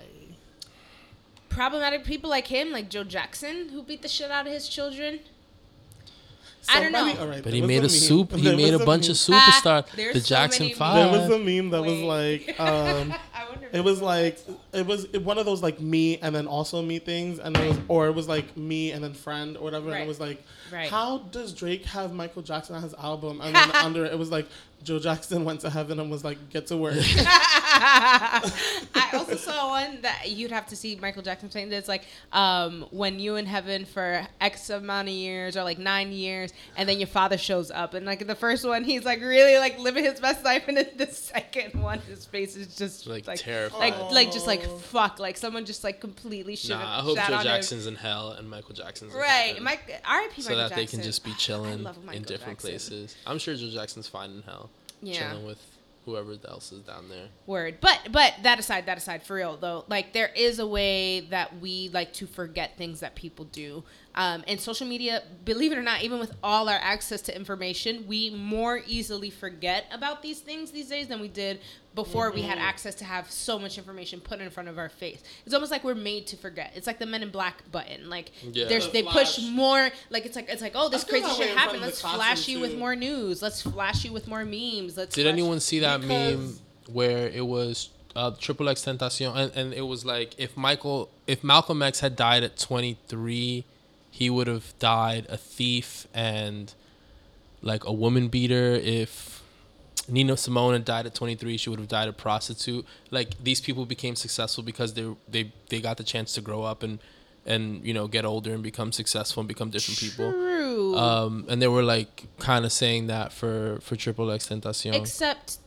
Problematic people like him, like Joe Jackson, who beat the shit out of his children. I don't know. all right, But he made a meme- soup. He there made was a bunch of meme- superstars. there's the Jackson many Five. There was a meme that was like, um, I it was like it was one of those like me and then also me things, and it was or it was like me and then friend or whatever. And it was like, Right. how does Drake have Michael Jackson on his album? And then under it, it was like Joe Jackson went to heaven and was like, get to work. I also saw one that you'd have to see Michael Jackson saying that's like um, when you in heaven for X amount of years or like nine years, and then your father shows up, and like in the first one he's like really like living his best life, and then the second one his face is just Like, like terrified. like like just like fuck, like someone just like completely shit. Nah, I hope Joe on him. Jackson's in hell and Michael Jackson's in Right, heaven. Mike, R.I.P. so Michael that they can just be chilling in different Jackson. places. I'm sure Joe Jackson's fine in hell, Yeah. chilling with whoever else is down there. Word. But but that aside, that aside, for real though, like there is a way that we like to forget things that people do. Um, and social media, believe it or not, even with all our access to information, we more easily forget about these things these days than we did before we had access to have so much information put in front of our face. It's almost like we're made to forget. It's like the Men in Black button. Like Yeah. there's The they push more. Like it's like it's like oh this crazy shit happened. Let's flash you with more news. Let's flash you with more memes. Let's. Did anyone see that meme where it was uh, Triple X Tentacion, and, and it was like if Michael, if Malcolm X had died at 23, he would have died a thief and like a woman beater. If Nina Simone had died at 23, she would have died a prostitute. Like these people became successful because they they they got the chance to grow up and and you know get older and become successful and become different people. True. Um, and they were like kind of saying that for for Triple X Tentacion. Except,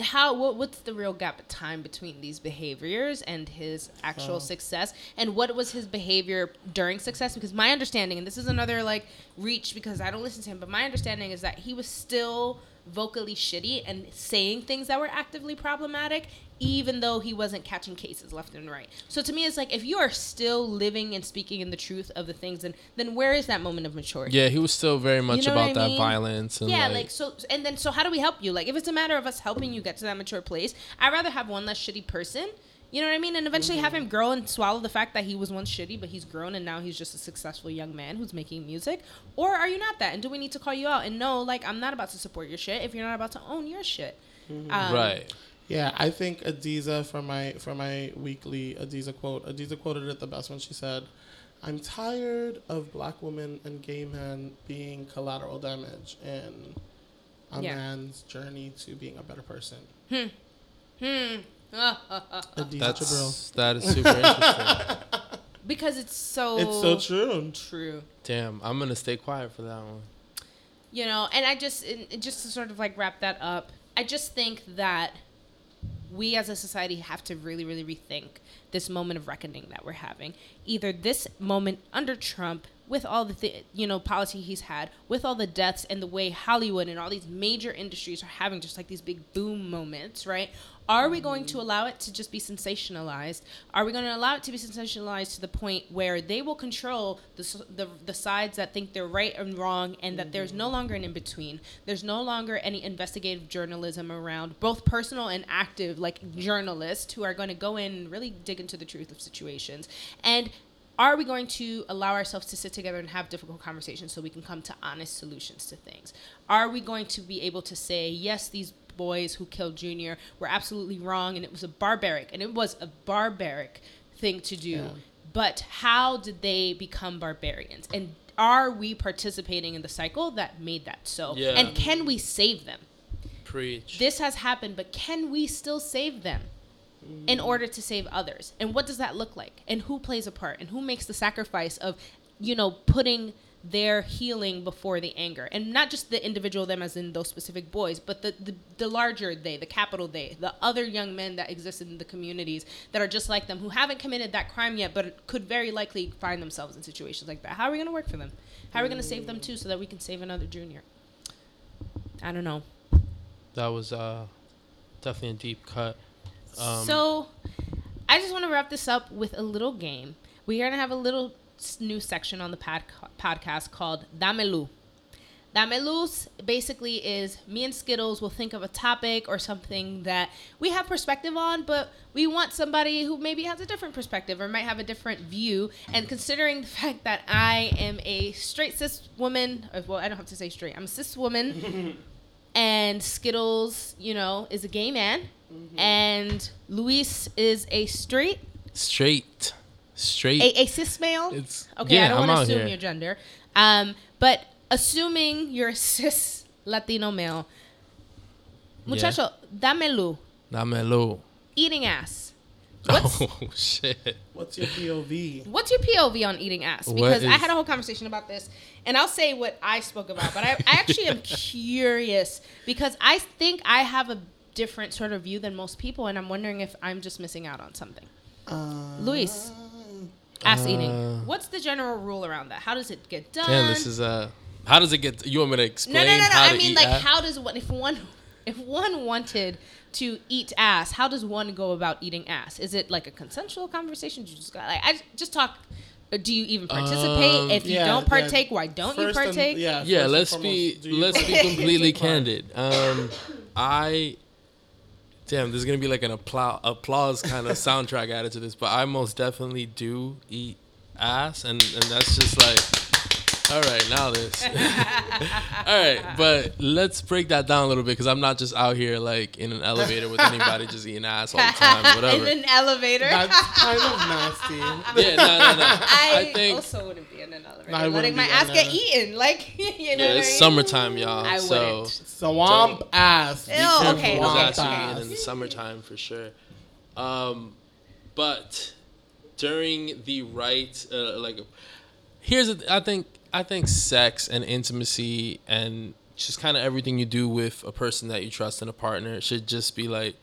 how what, what's the real gap of time between these behaviors and his actual success, and what was his behavior during success? Because my understanding, and this is another like reach because I don't listen to him, but my understanding is that he was still vocally shitty and saying things that were actively problematic even though he wasn't catching cases left and right so to me it's like if you are still living and speaking in the truth of the things then then where is that moment of maturity Yeah, he was still very much know about that mean? violence and yeah, like, like, so, and then so how do we help you? Like, if it's a matter of us helping you get to that mature place, I'd rather have one less shitty person. You know what I mean? And eventually have Mm-hmm. him grow and swallow the fact that he was once shitty, but he's grown and now he's just a successful young man who's making music. Or are you not that? And do we need to call you out and know, like, I'm not about to support your shit if you're not about to own your shit. Um, right. Yeah, I think Adiza for my for my weekly Adiza quote. Adiza quoted it the best when she said, "I'm tired of black women and gay men being collateral damage in a Yeah. man's journey to being a better person." Hmm. Adiza Jabril. That's that is super interesting. because it's so It's so true. true. Damn, I'm gonna stay quiet for that one. you know and i just and and just to sort of like wrap that up i just think that we as a society have to really really rethink this moment of reckoning that we're having. Either this moment under trump with all the th- you know policy he's had with all the deaths and the way hollywood and all these major industries are having just like these big boom moments right? Are we going to allow it to just be sensationalized? Are we going to allow it to be sensationalized to the point where they will control the, the, the sides that think they're right and wrong and that there's no longer an in-between? There's no longer any investigative journalism around both personal and active like journalists who are going to go in and really dig into the truth of situations. And are we going to allow ourselves to sit together and have difficult conversations so we can come to honest solutions to things? Are we going to be able to say, yes, these boys who killed Junior were absolutely wrong and it was a barbaric, and it was a barbaric thing to do, Yeah. but how did they become barbarians? And are we participating in the cycle that made that so? Yeah. And can we save them? Preach. this has happened, but can we still save them in order to save others? And what does that look like? And who plays a part? And who makes the sacrifice of, you know, putting their healing before the anger and not just the individual them as in those specific boys but the, the, the larger they the capital they the other young men that exist in the communities that are just like them who haven't committed that crime yet but could very likely find themselves in situations like that how are we going to work for them how are we going to save them too so that we can save another junior i don't know that was uh definitely a deep cut um, so i just want to wrap this up with a little game we're going to have a little new section on the pod- podcast called Damelu. Damelus basically is me and Skittles will think of a topic or something that we have perspective on, but we want somebody who maybe has a different perspective or might have a different view. And considering the fact that I am a straight cis woman, well, I don't have to say straight, I'm a cis woman, and Skittles, you know, is a gay man, mm-hmm. and Luis is a straight. Straight straight a, a cis male. It's, okay, yeah, I don't want to assume here. your gender. Um, but assuming you're a cis Latino male, muchacho, yeah. damelu. Damelu. Eating ass. What's, oh shit! What's your POV? What's your POV on eating ass? Because is, I had a whole conversation about this, and I'll say what I spoke about. But I, I actually am curious because I think I have a different sort of view than most people, and I'm wondering if I'm just missing out on something. Uh, Luis, ass uh, eating. What's the general rule around that? How does it get done? Damn, this is uh how does it get you want me to explain? No, no, no, no. I mean like ass? how does one if one if one wanted to eat ass, how does one go about eating ass? Is it like a consensual conversation? Do you just got like I just talk uh, do you even participate? Um, if you yeah, don't partake, yeah. why don't first you partake? And, yeah, yeah. Let's be let's be completely candid. Um, I Damn, there's gonna be like an applause, applause kind of soundtrack added to this, but I most definitely do eat ass, and and that's just like, all right, now this, all right, but let's break that down a little bit because I'm not just out here like in an elevator with anybody just eating ass all the time, whatever. In an elevator, that's kind of nasty. Yeah, no, no, no. I, I think also wouldn't be in an elevator. No, letting my ass get eaten, like you know. Yeah, it's I mean? summertime, y'all. I so. wouldn't Swamp ass. Ew, okay, okay, okay. in the summertime for sure. Um, but during the right, uh, like, here's I think I think sex and intimacy and just kind of everything you do with a person that you trust and a partner should just be like,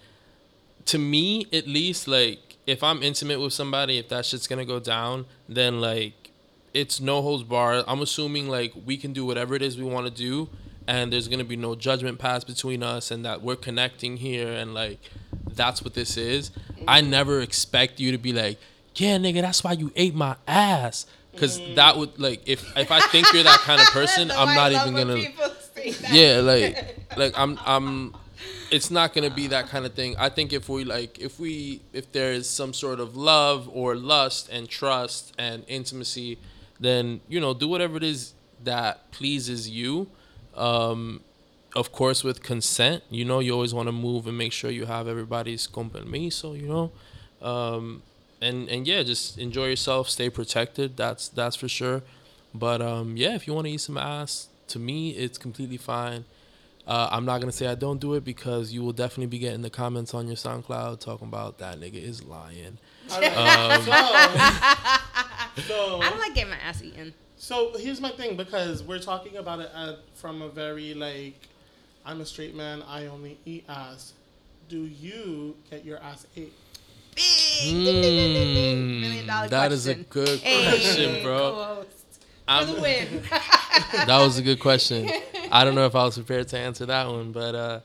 to me at least, like if I'm intimate with somebody, if that shit's gonna go down, then like it's no holds bar. I'm assuming like we can do whatever it is we want to do and there's gonna be no judgment passed between us and that we're connecting here and like that's what this is. I mm-hmm. never expect you to be like, yeah, nigga, that's why you ate my ass. Cause mm. that would like if if I think you're that kind of person, I'm not even gonna. Yeah, like like I'm I'm. It's not gonna be that kind of thing. I think if we like if we if there is some sort of love or lust and trust and intimacy, then you know do whatever it is that pleases you um, of course, with consent, you know, you always want to move and make sure you have everybody's compromiso, you know. Um, and and yeah, just enjoy yourself, stay protected. That's that's for sure. But um, yeah, if you want to eat some ass, to me, it's completely fine. Uh, I'm not gonna say I don't do it because you will definitely be getting the comments on your SoundCloud talking about that nigga is lying. Um, so, so, I don't like getting my ass eaten. So here's my thing because we're talking about it at, from a very like, I'm a straight man. I only eat ass. Do you get your ass ate? Mm, Million dollar that question. is a good question, hey, bro. For the win. that was a good question. I don't know if I was prepared to answer that one, but uh,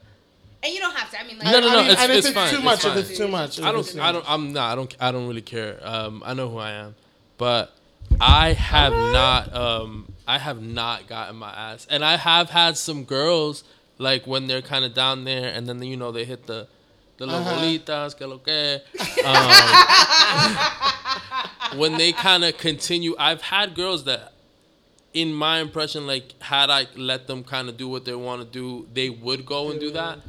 and you don't have to. I mean, like, no, no, no. I mean, it's, it's, it's, fine. Too much. If it's too much. I don't. I don't. I'm not. I don't. I don't really care. Um, I know who I am, but I have not um I have not gotten my ass. And I have had some girls like when they're kind of down there and then you know they hit the the uh-huh. que lo que. Um, when they kind of continue, I've had girls that, in my impression, like had I let them kind of do what they want to do, they would go and do that.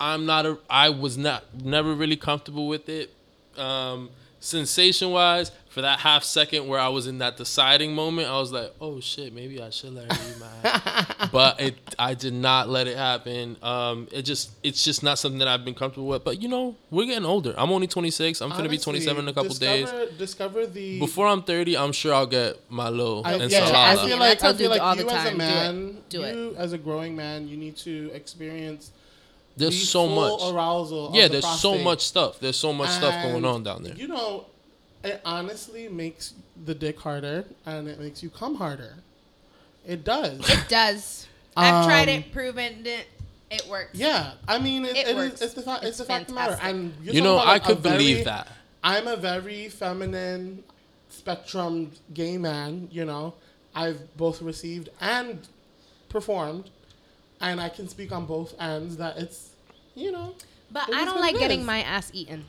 I'm not a. I was not never really comfortable with it. Um, sensation wise, for that half second where I was in that deciding moment, I was like, oh shit, maybe I should let her eat my but it I did not let it happen. Um, it just it's just not something that I've been comfortable with. But you know, we're getting older. I'm only 26. I'm gonna be 27 in a couple discover, days. Discover the Before I'm 30, I'm sure I'll get my low I, enchilada. yeah, I feel like I tell I feel dudes all like the you as time, a do it. man, Do it. you as a growing man, you need to experience There's the so full much. arousal. of Yeah, the there's so much stuff. There's so much stuff going on down there. You know, it honestly makes the dick harder and it makes you come harder. It does. It does. I've tried Um, it, proven it. It works. yeah, I mean, it, It it works. is, it's the fact. It's, It's the fact of the matter. And you're You talking know, I like, a could believe very- that. I'm a very feminine spectrum gay man, you know. I've both received and performed, and I can speak on both ends that it's, you know. But I don't like it getting my ass eaten.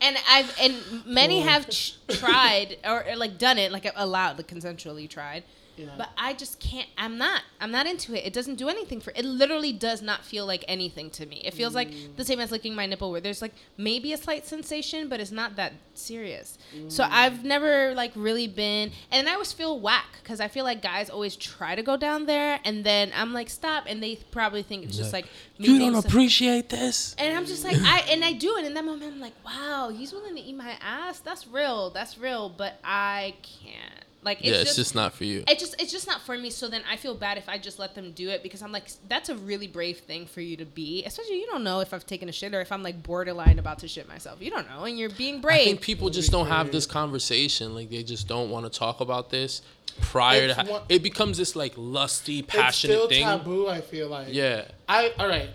And I've and many have ch- tried or, or, like done it like allowed like consensually tried. Yeah. But I just can't. I'm not. I'm not into it. It doesn't do anything for. It literally does not feel like anything to me. It feels like the same as licking my nipple, where there's like maybe a slight sensation, but it's not that serious. So mm. I've never like really been, and I always feel whack because I feel like guys always try to go down there, and then I'm like stop, and they probably think it's just like me You don't appreciate this. and I'm just like, I and I do, it, and in that moment, I'm like, wow, he's willing to eat my ass. That's real. That's real. But I can't. Like, it's yeah, just, it's just not for you. it just it's just not for me. So then I feel bad if I just let them do it because I'm like, that's a really brave thing for you to be. Especially you don't know if I've taken a shit or if I'm like borderline about to shit myself. You don't know, and you're being I brave. think people just don't have this conversation. Like they just don't want to talk about this prior It's to. Ha- one- it becomes this like lusty, it's passionate still thing. taboo, I feel like. Yeah. I all right.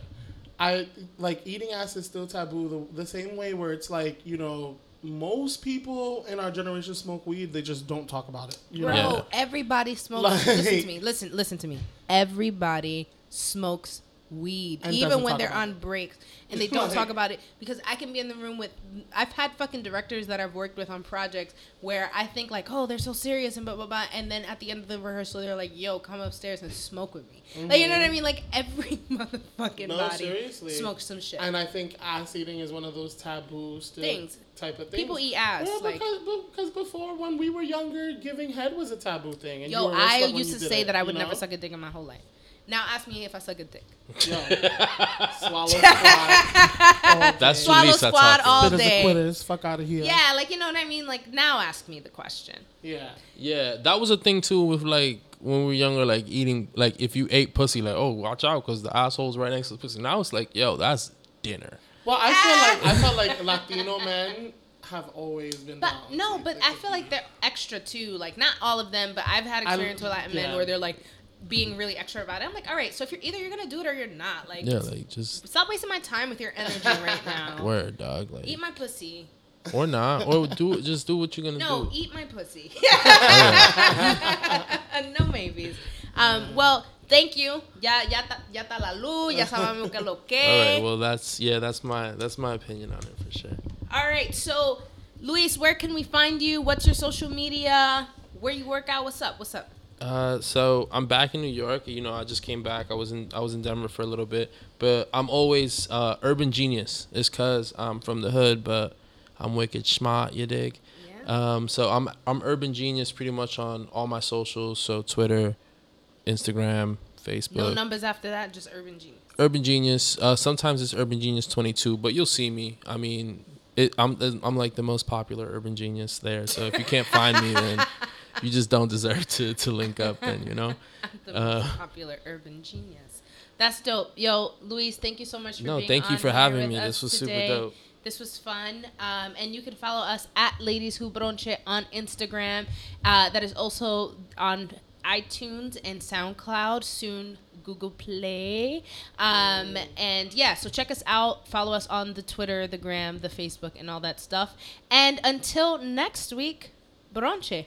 I like eating ass is still taboo. The, the same way where it's like you know most people in our generation smoke weed, they just don't talk about it. You Bro, know? Yeah. everybody smokes. Like- listen to me. Listen, listen to me. Everybody smokes weed, And even when they're on breaks, and they don't talk about it because I can be in the room with. I've had fucking directors that I've worked with on projects where I think like, oh, they're so serious and blah blah blah, and then at the end of the rehearsal, they're like, yo, come upstairs and smoke with me. Like you know what I mm-hmm. mean? Like every motherfucking No, body seriously. smokes some shit. And I think ass eating is one of those taboo still Things. type of things. People eat ass, Well, like- because, because before when we were younger, giving head was a taboo thing. And you Yo, I used to say that I you would never suck a dick in my whole life. Now ask me if I suck a dick. Yo, swallow squad. That's Swallow Lisa squad talking. all Quitters are day. quitters. Fuck out of here. Yeah, like you know what I mean. Like now, ask me the question. Yeah. Yeah, that was a thing too with like when we were younger, like eating, like if you ate pussy, like oh watch out because the asshole's right next to the pussy. Now it's like yo, that's dinner. Well, I feel like I felt like Latino men have always been. But no, but I feel like they're extra too. Like not all of them, but I've had I- experience with Latin men where they're like being really extra about it. I'm like, all right, so if you're either you're gonna do it or you're not. Like, Yeah, like just stop wasting my time with your energy right now. word dog, like Eat my pussy. or not, or do just do what you're gonna No, do. No, eat my pussy. no maybes. Um, well, thank you. Ya, ya, ta, ya ta la luz. Ya sabemos que lo que. All right, well that's yeah, that's my that's my opinion on it for sure. All right, so Luis, where can we find you? What's your social media? Where you work out? What's up? What's up? Uh, so I'm back in New York. You know, I just came back. I was in I was in Denver for a little bit, but I'm always uh, urban genius. It's cause I'm from the hood, but I'm wicked smart. You dig? Yeah. Um, so I'm I'm urban genius pretty much on all my socials. So Twitter, Instagram, Facebook. No numbers after that, just urban genius. Urban Genius. Uh, sometimes it's Urban Genius 22, but you'll see me. I mean, it, I'm I'm like the most popular Urban Genius there. So if you can't find me, then you just don't deserve to to link up. Then you know. The Uh, most popular urban genius. That's dope. Yo, Luis, thank you so much for No, thank you for having me. This was super dope. This was fun. Um, and you can follow us at Ladies Who Brunch on Instagram. Uh, that is also on iTunes and SoundCloud, soon Google Play. Um, and yeah, so check us out. Follow us on the Twitter, the Gram, the Facebook, and all that stuff. And until next week, Brunch.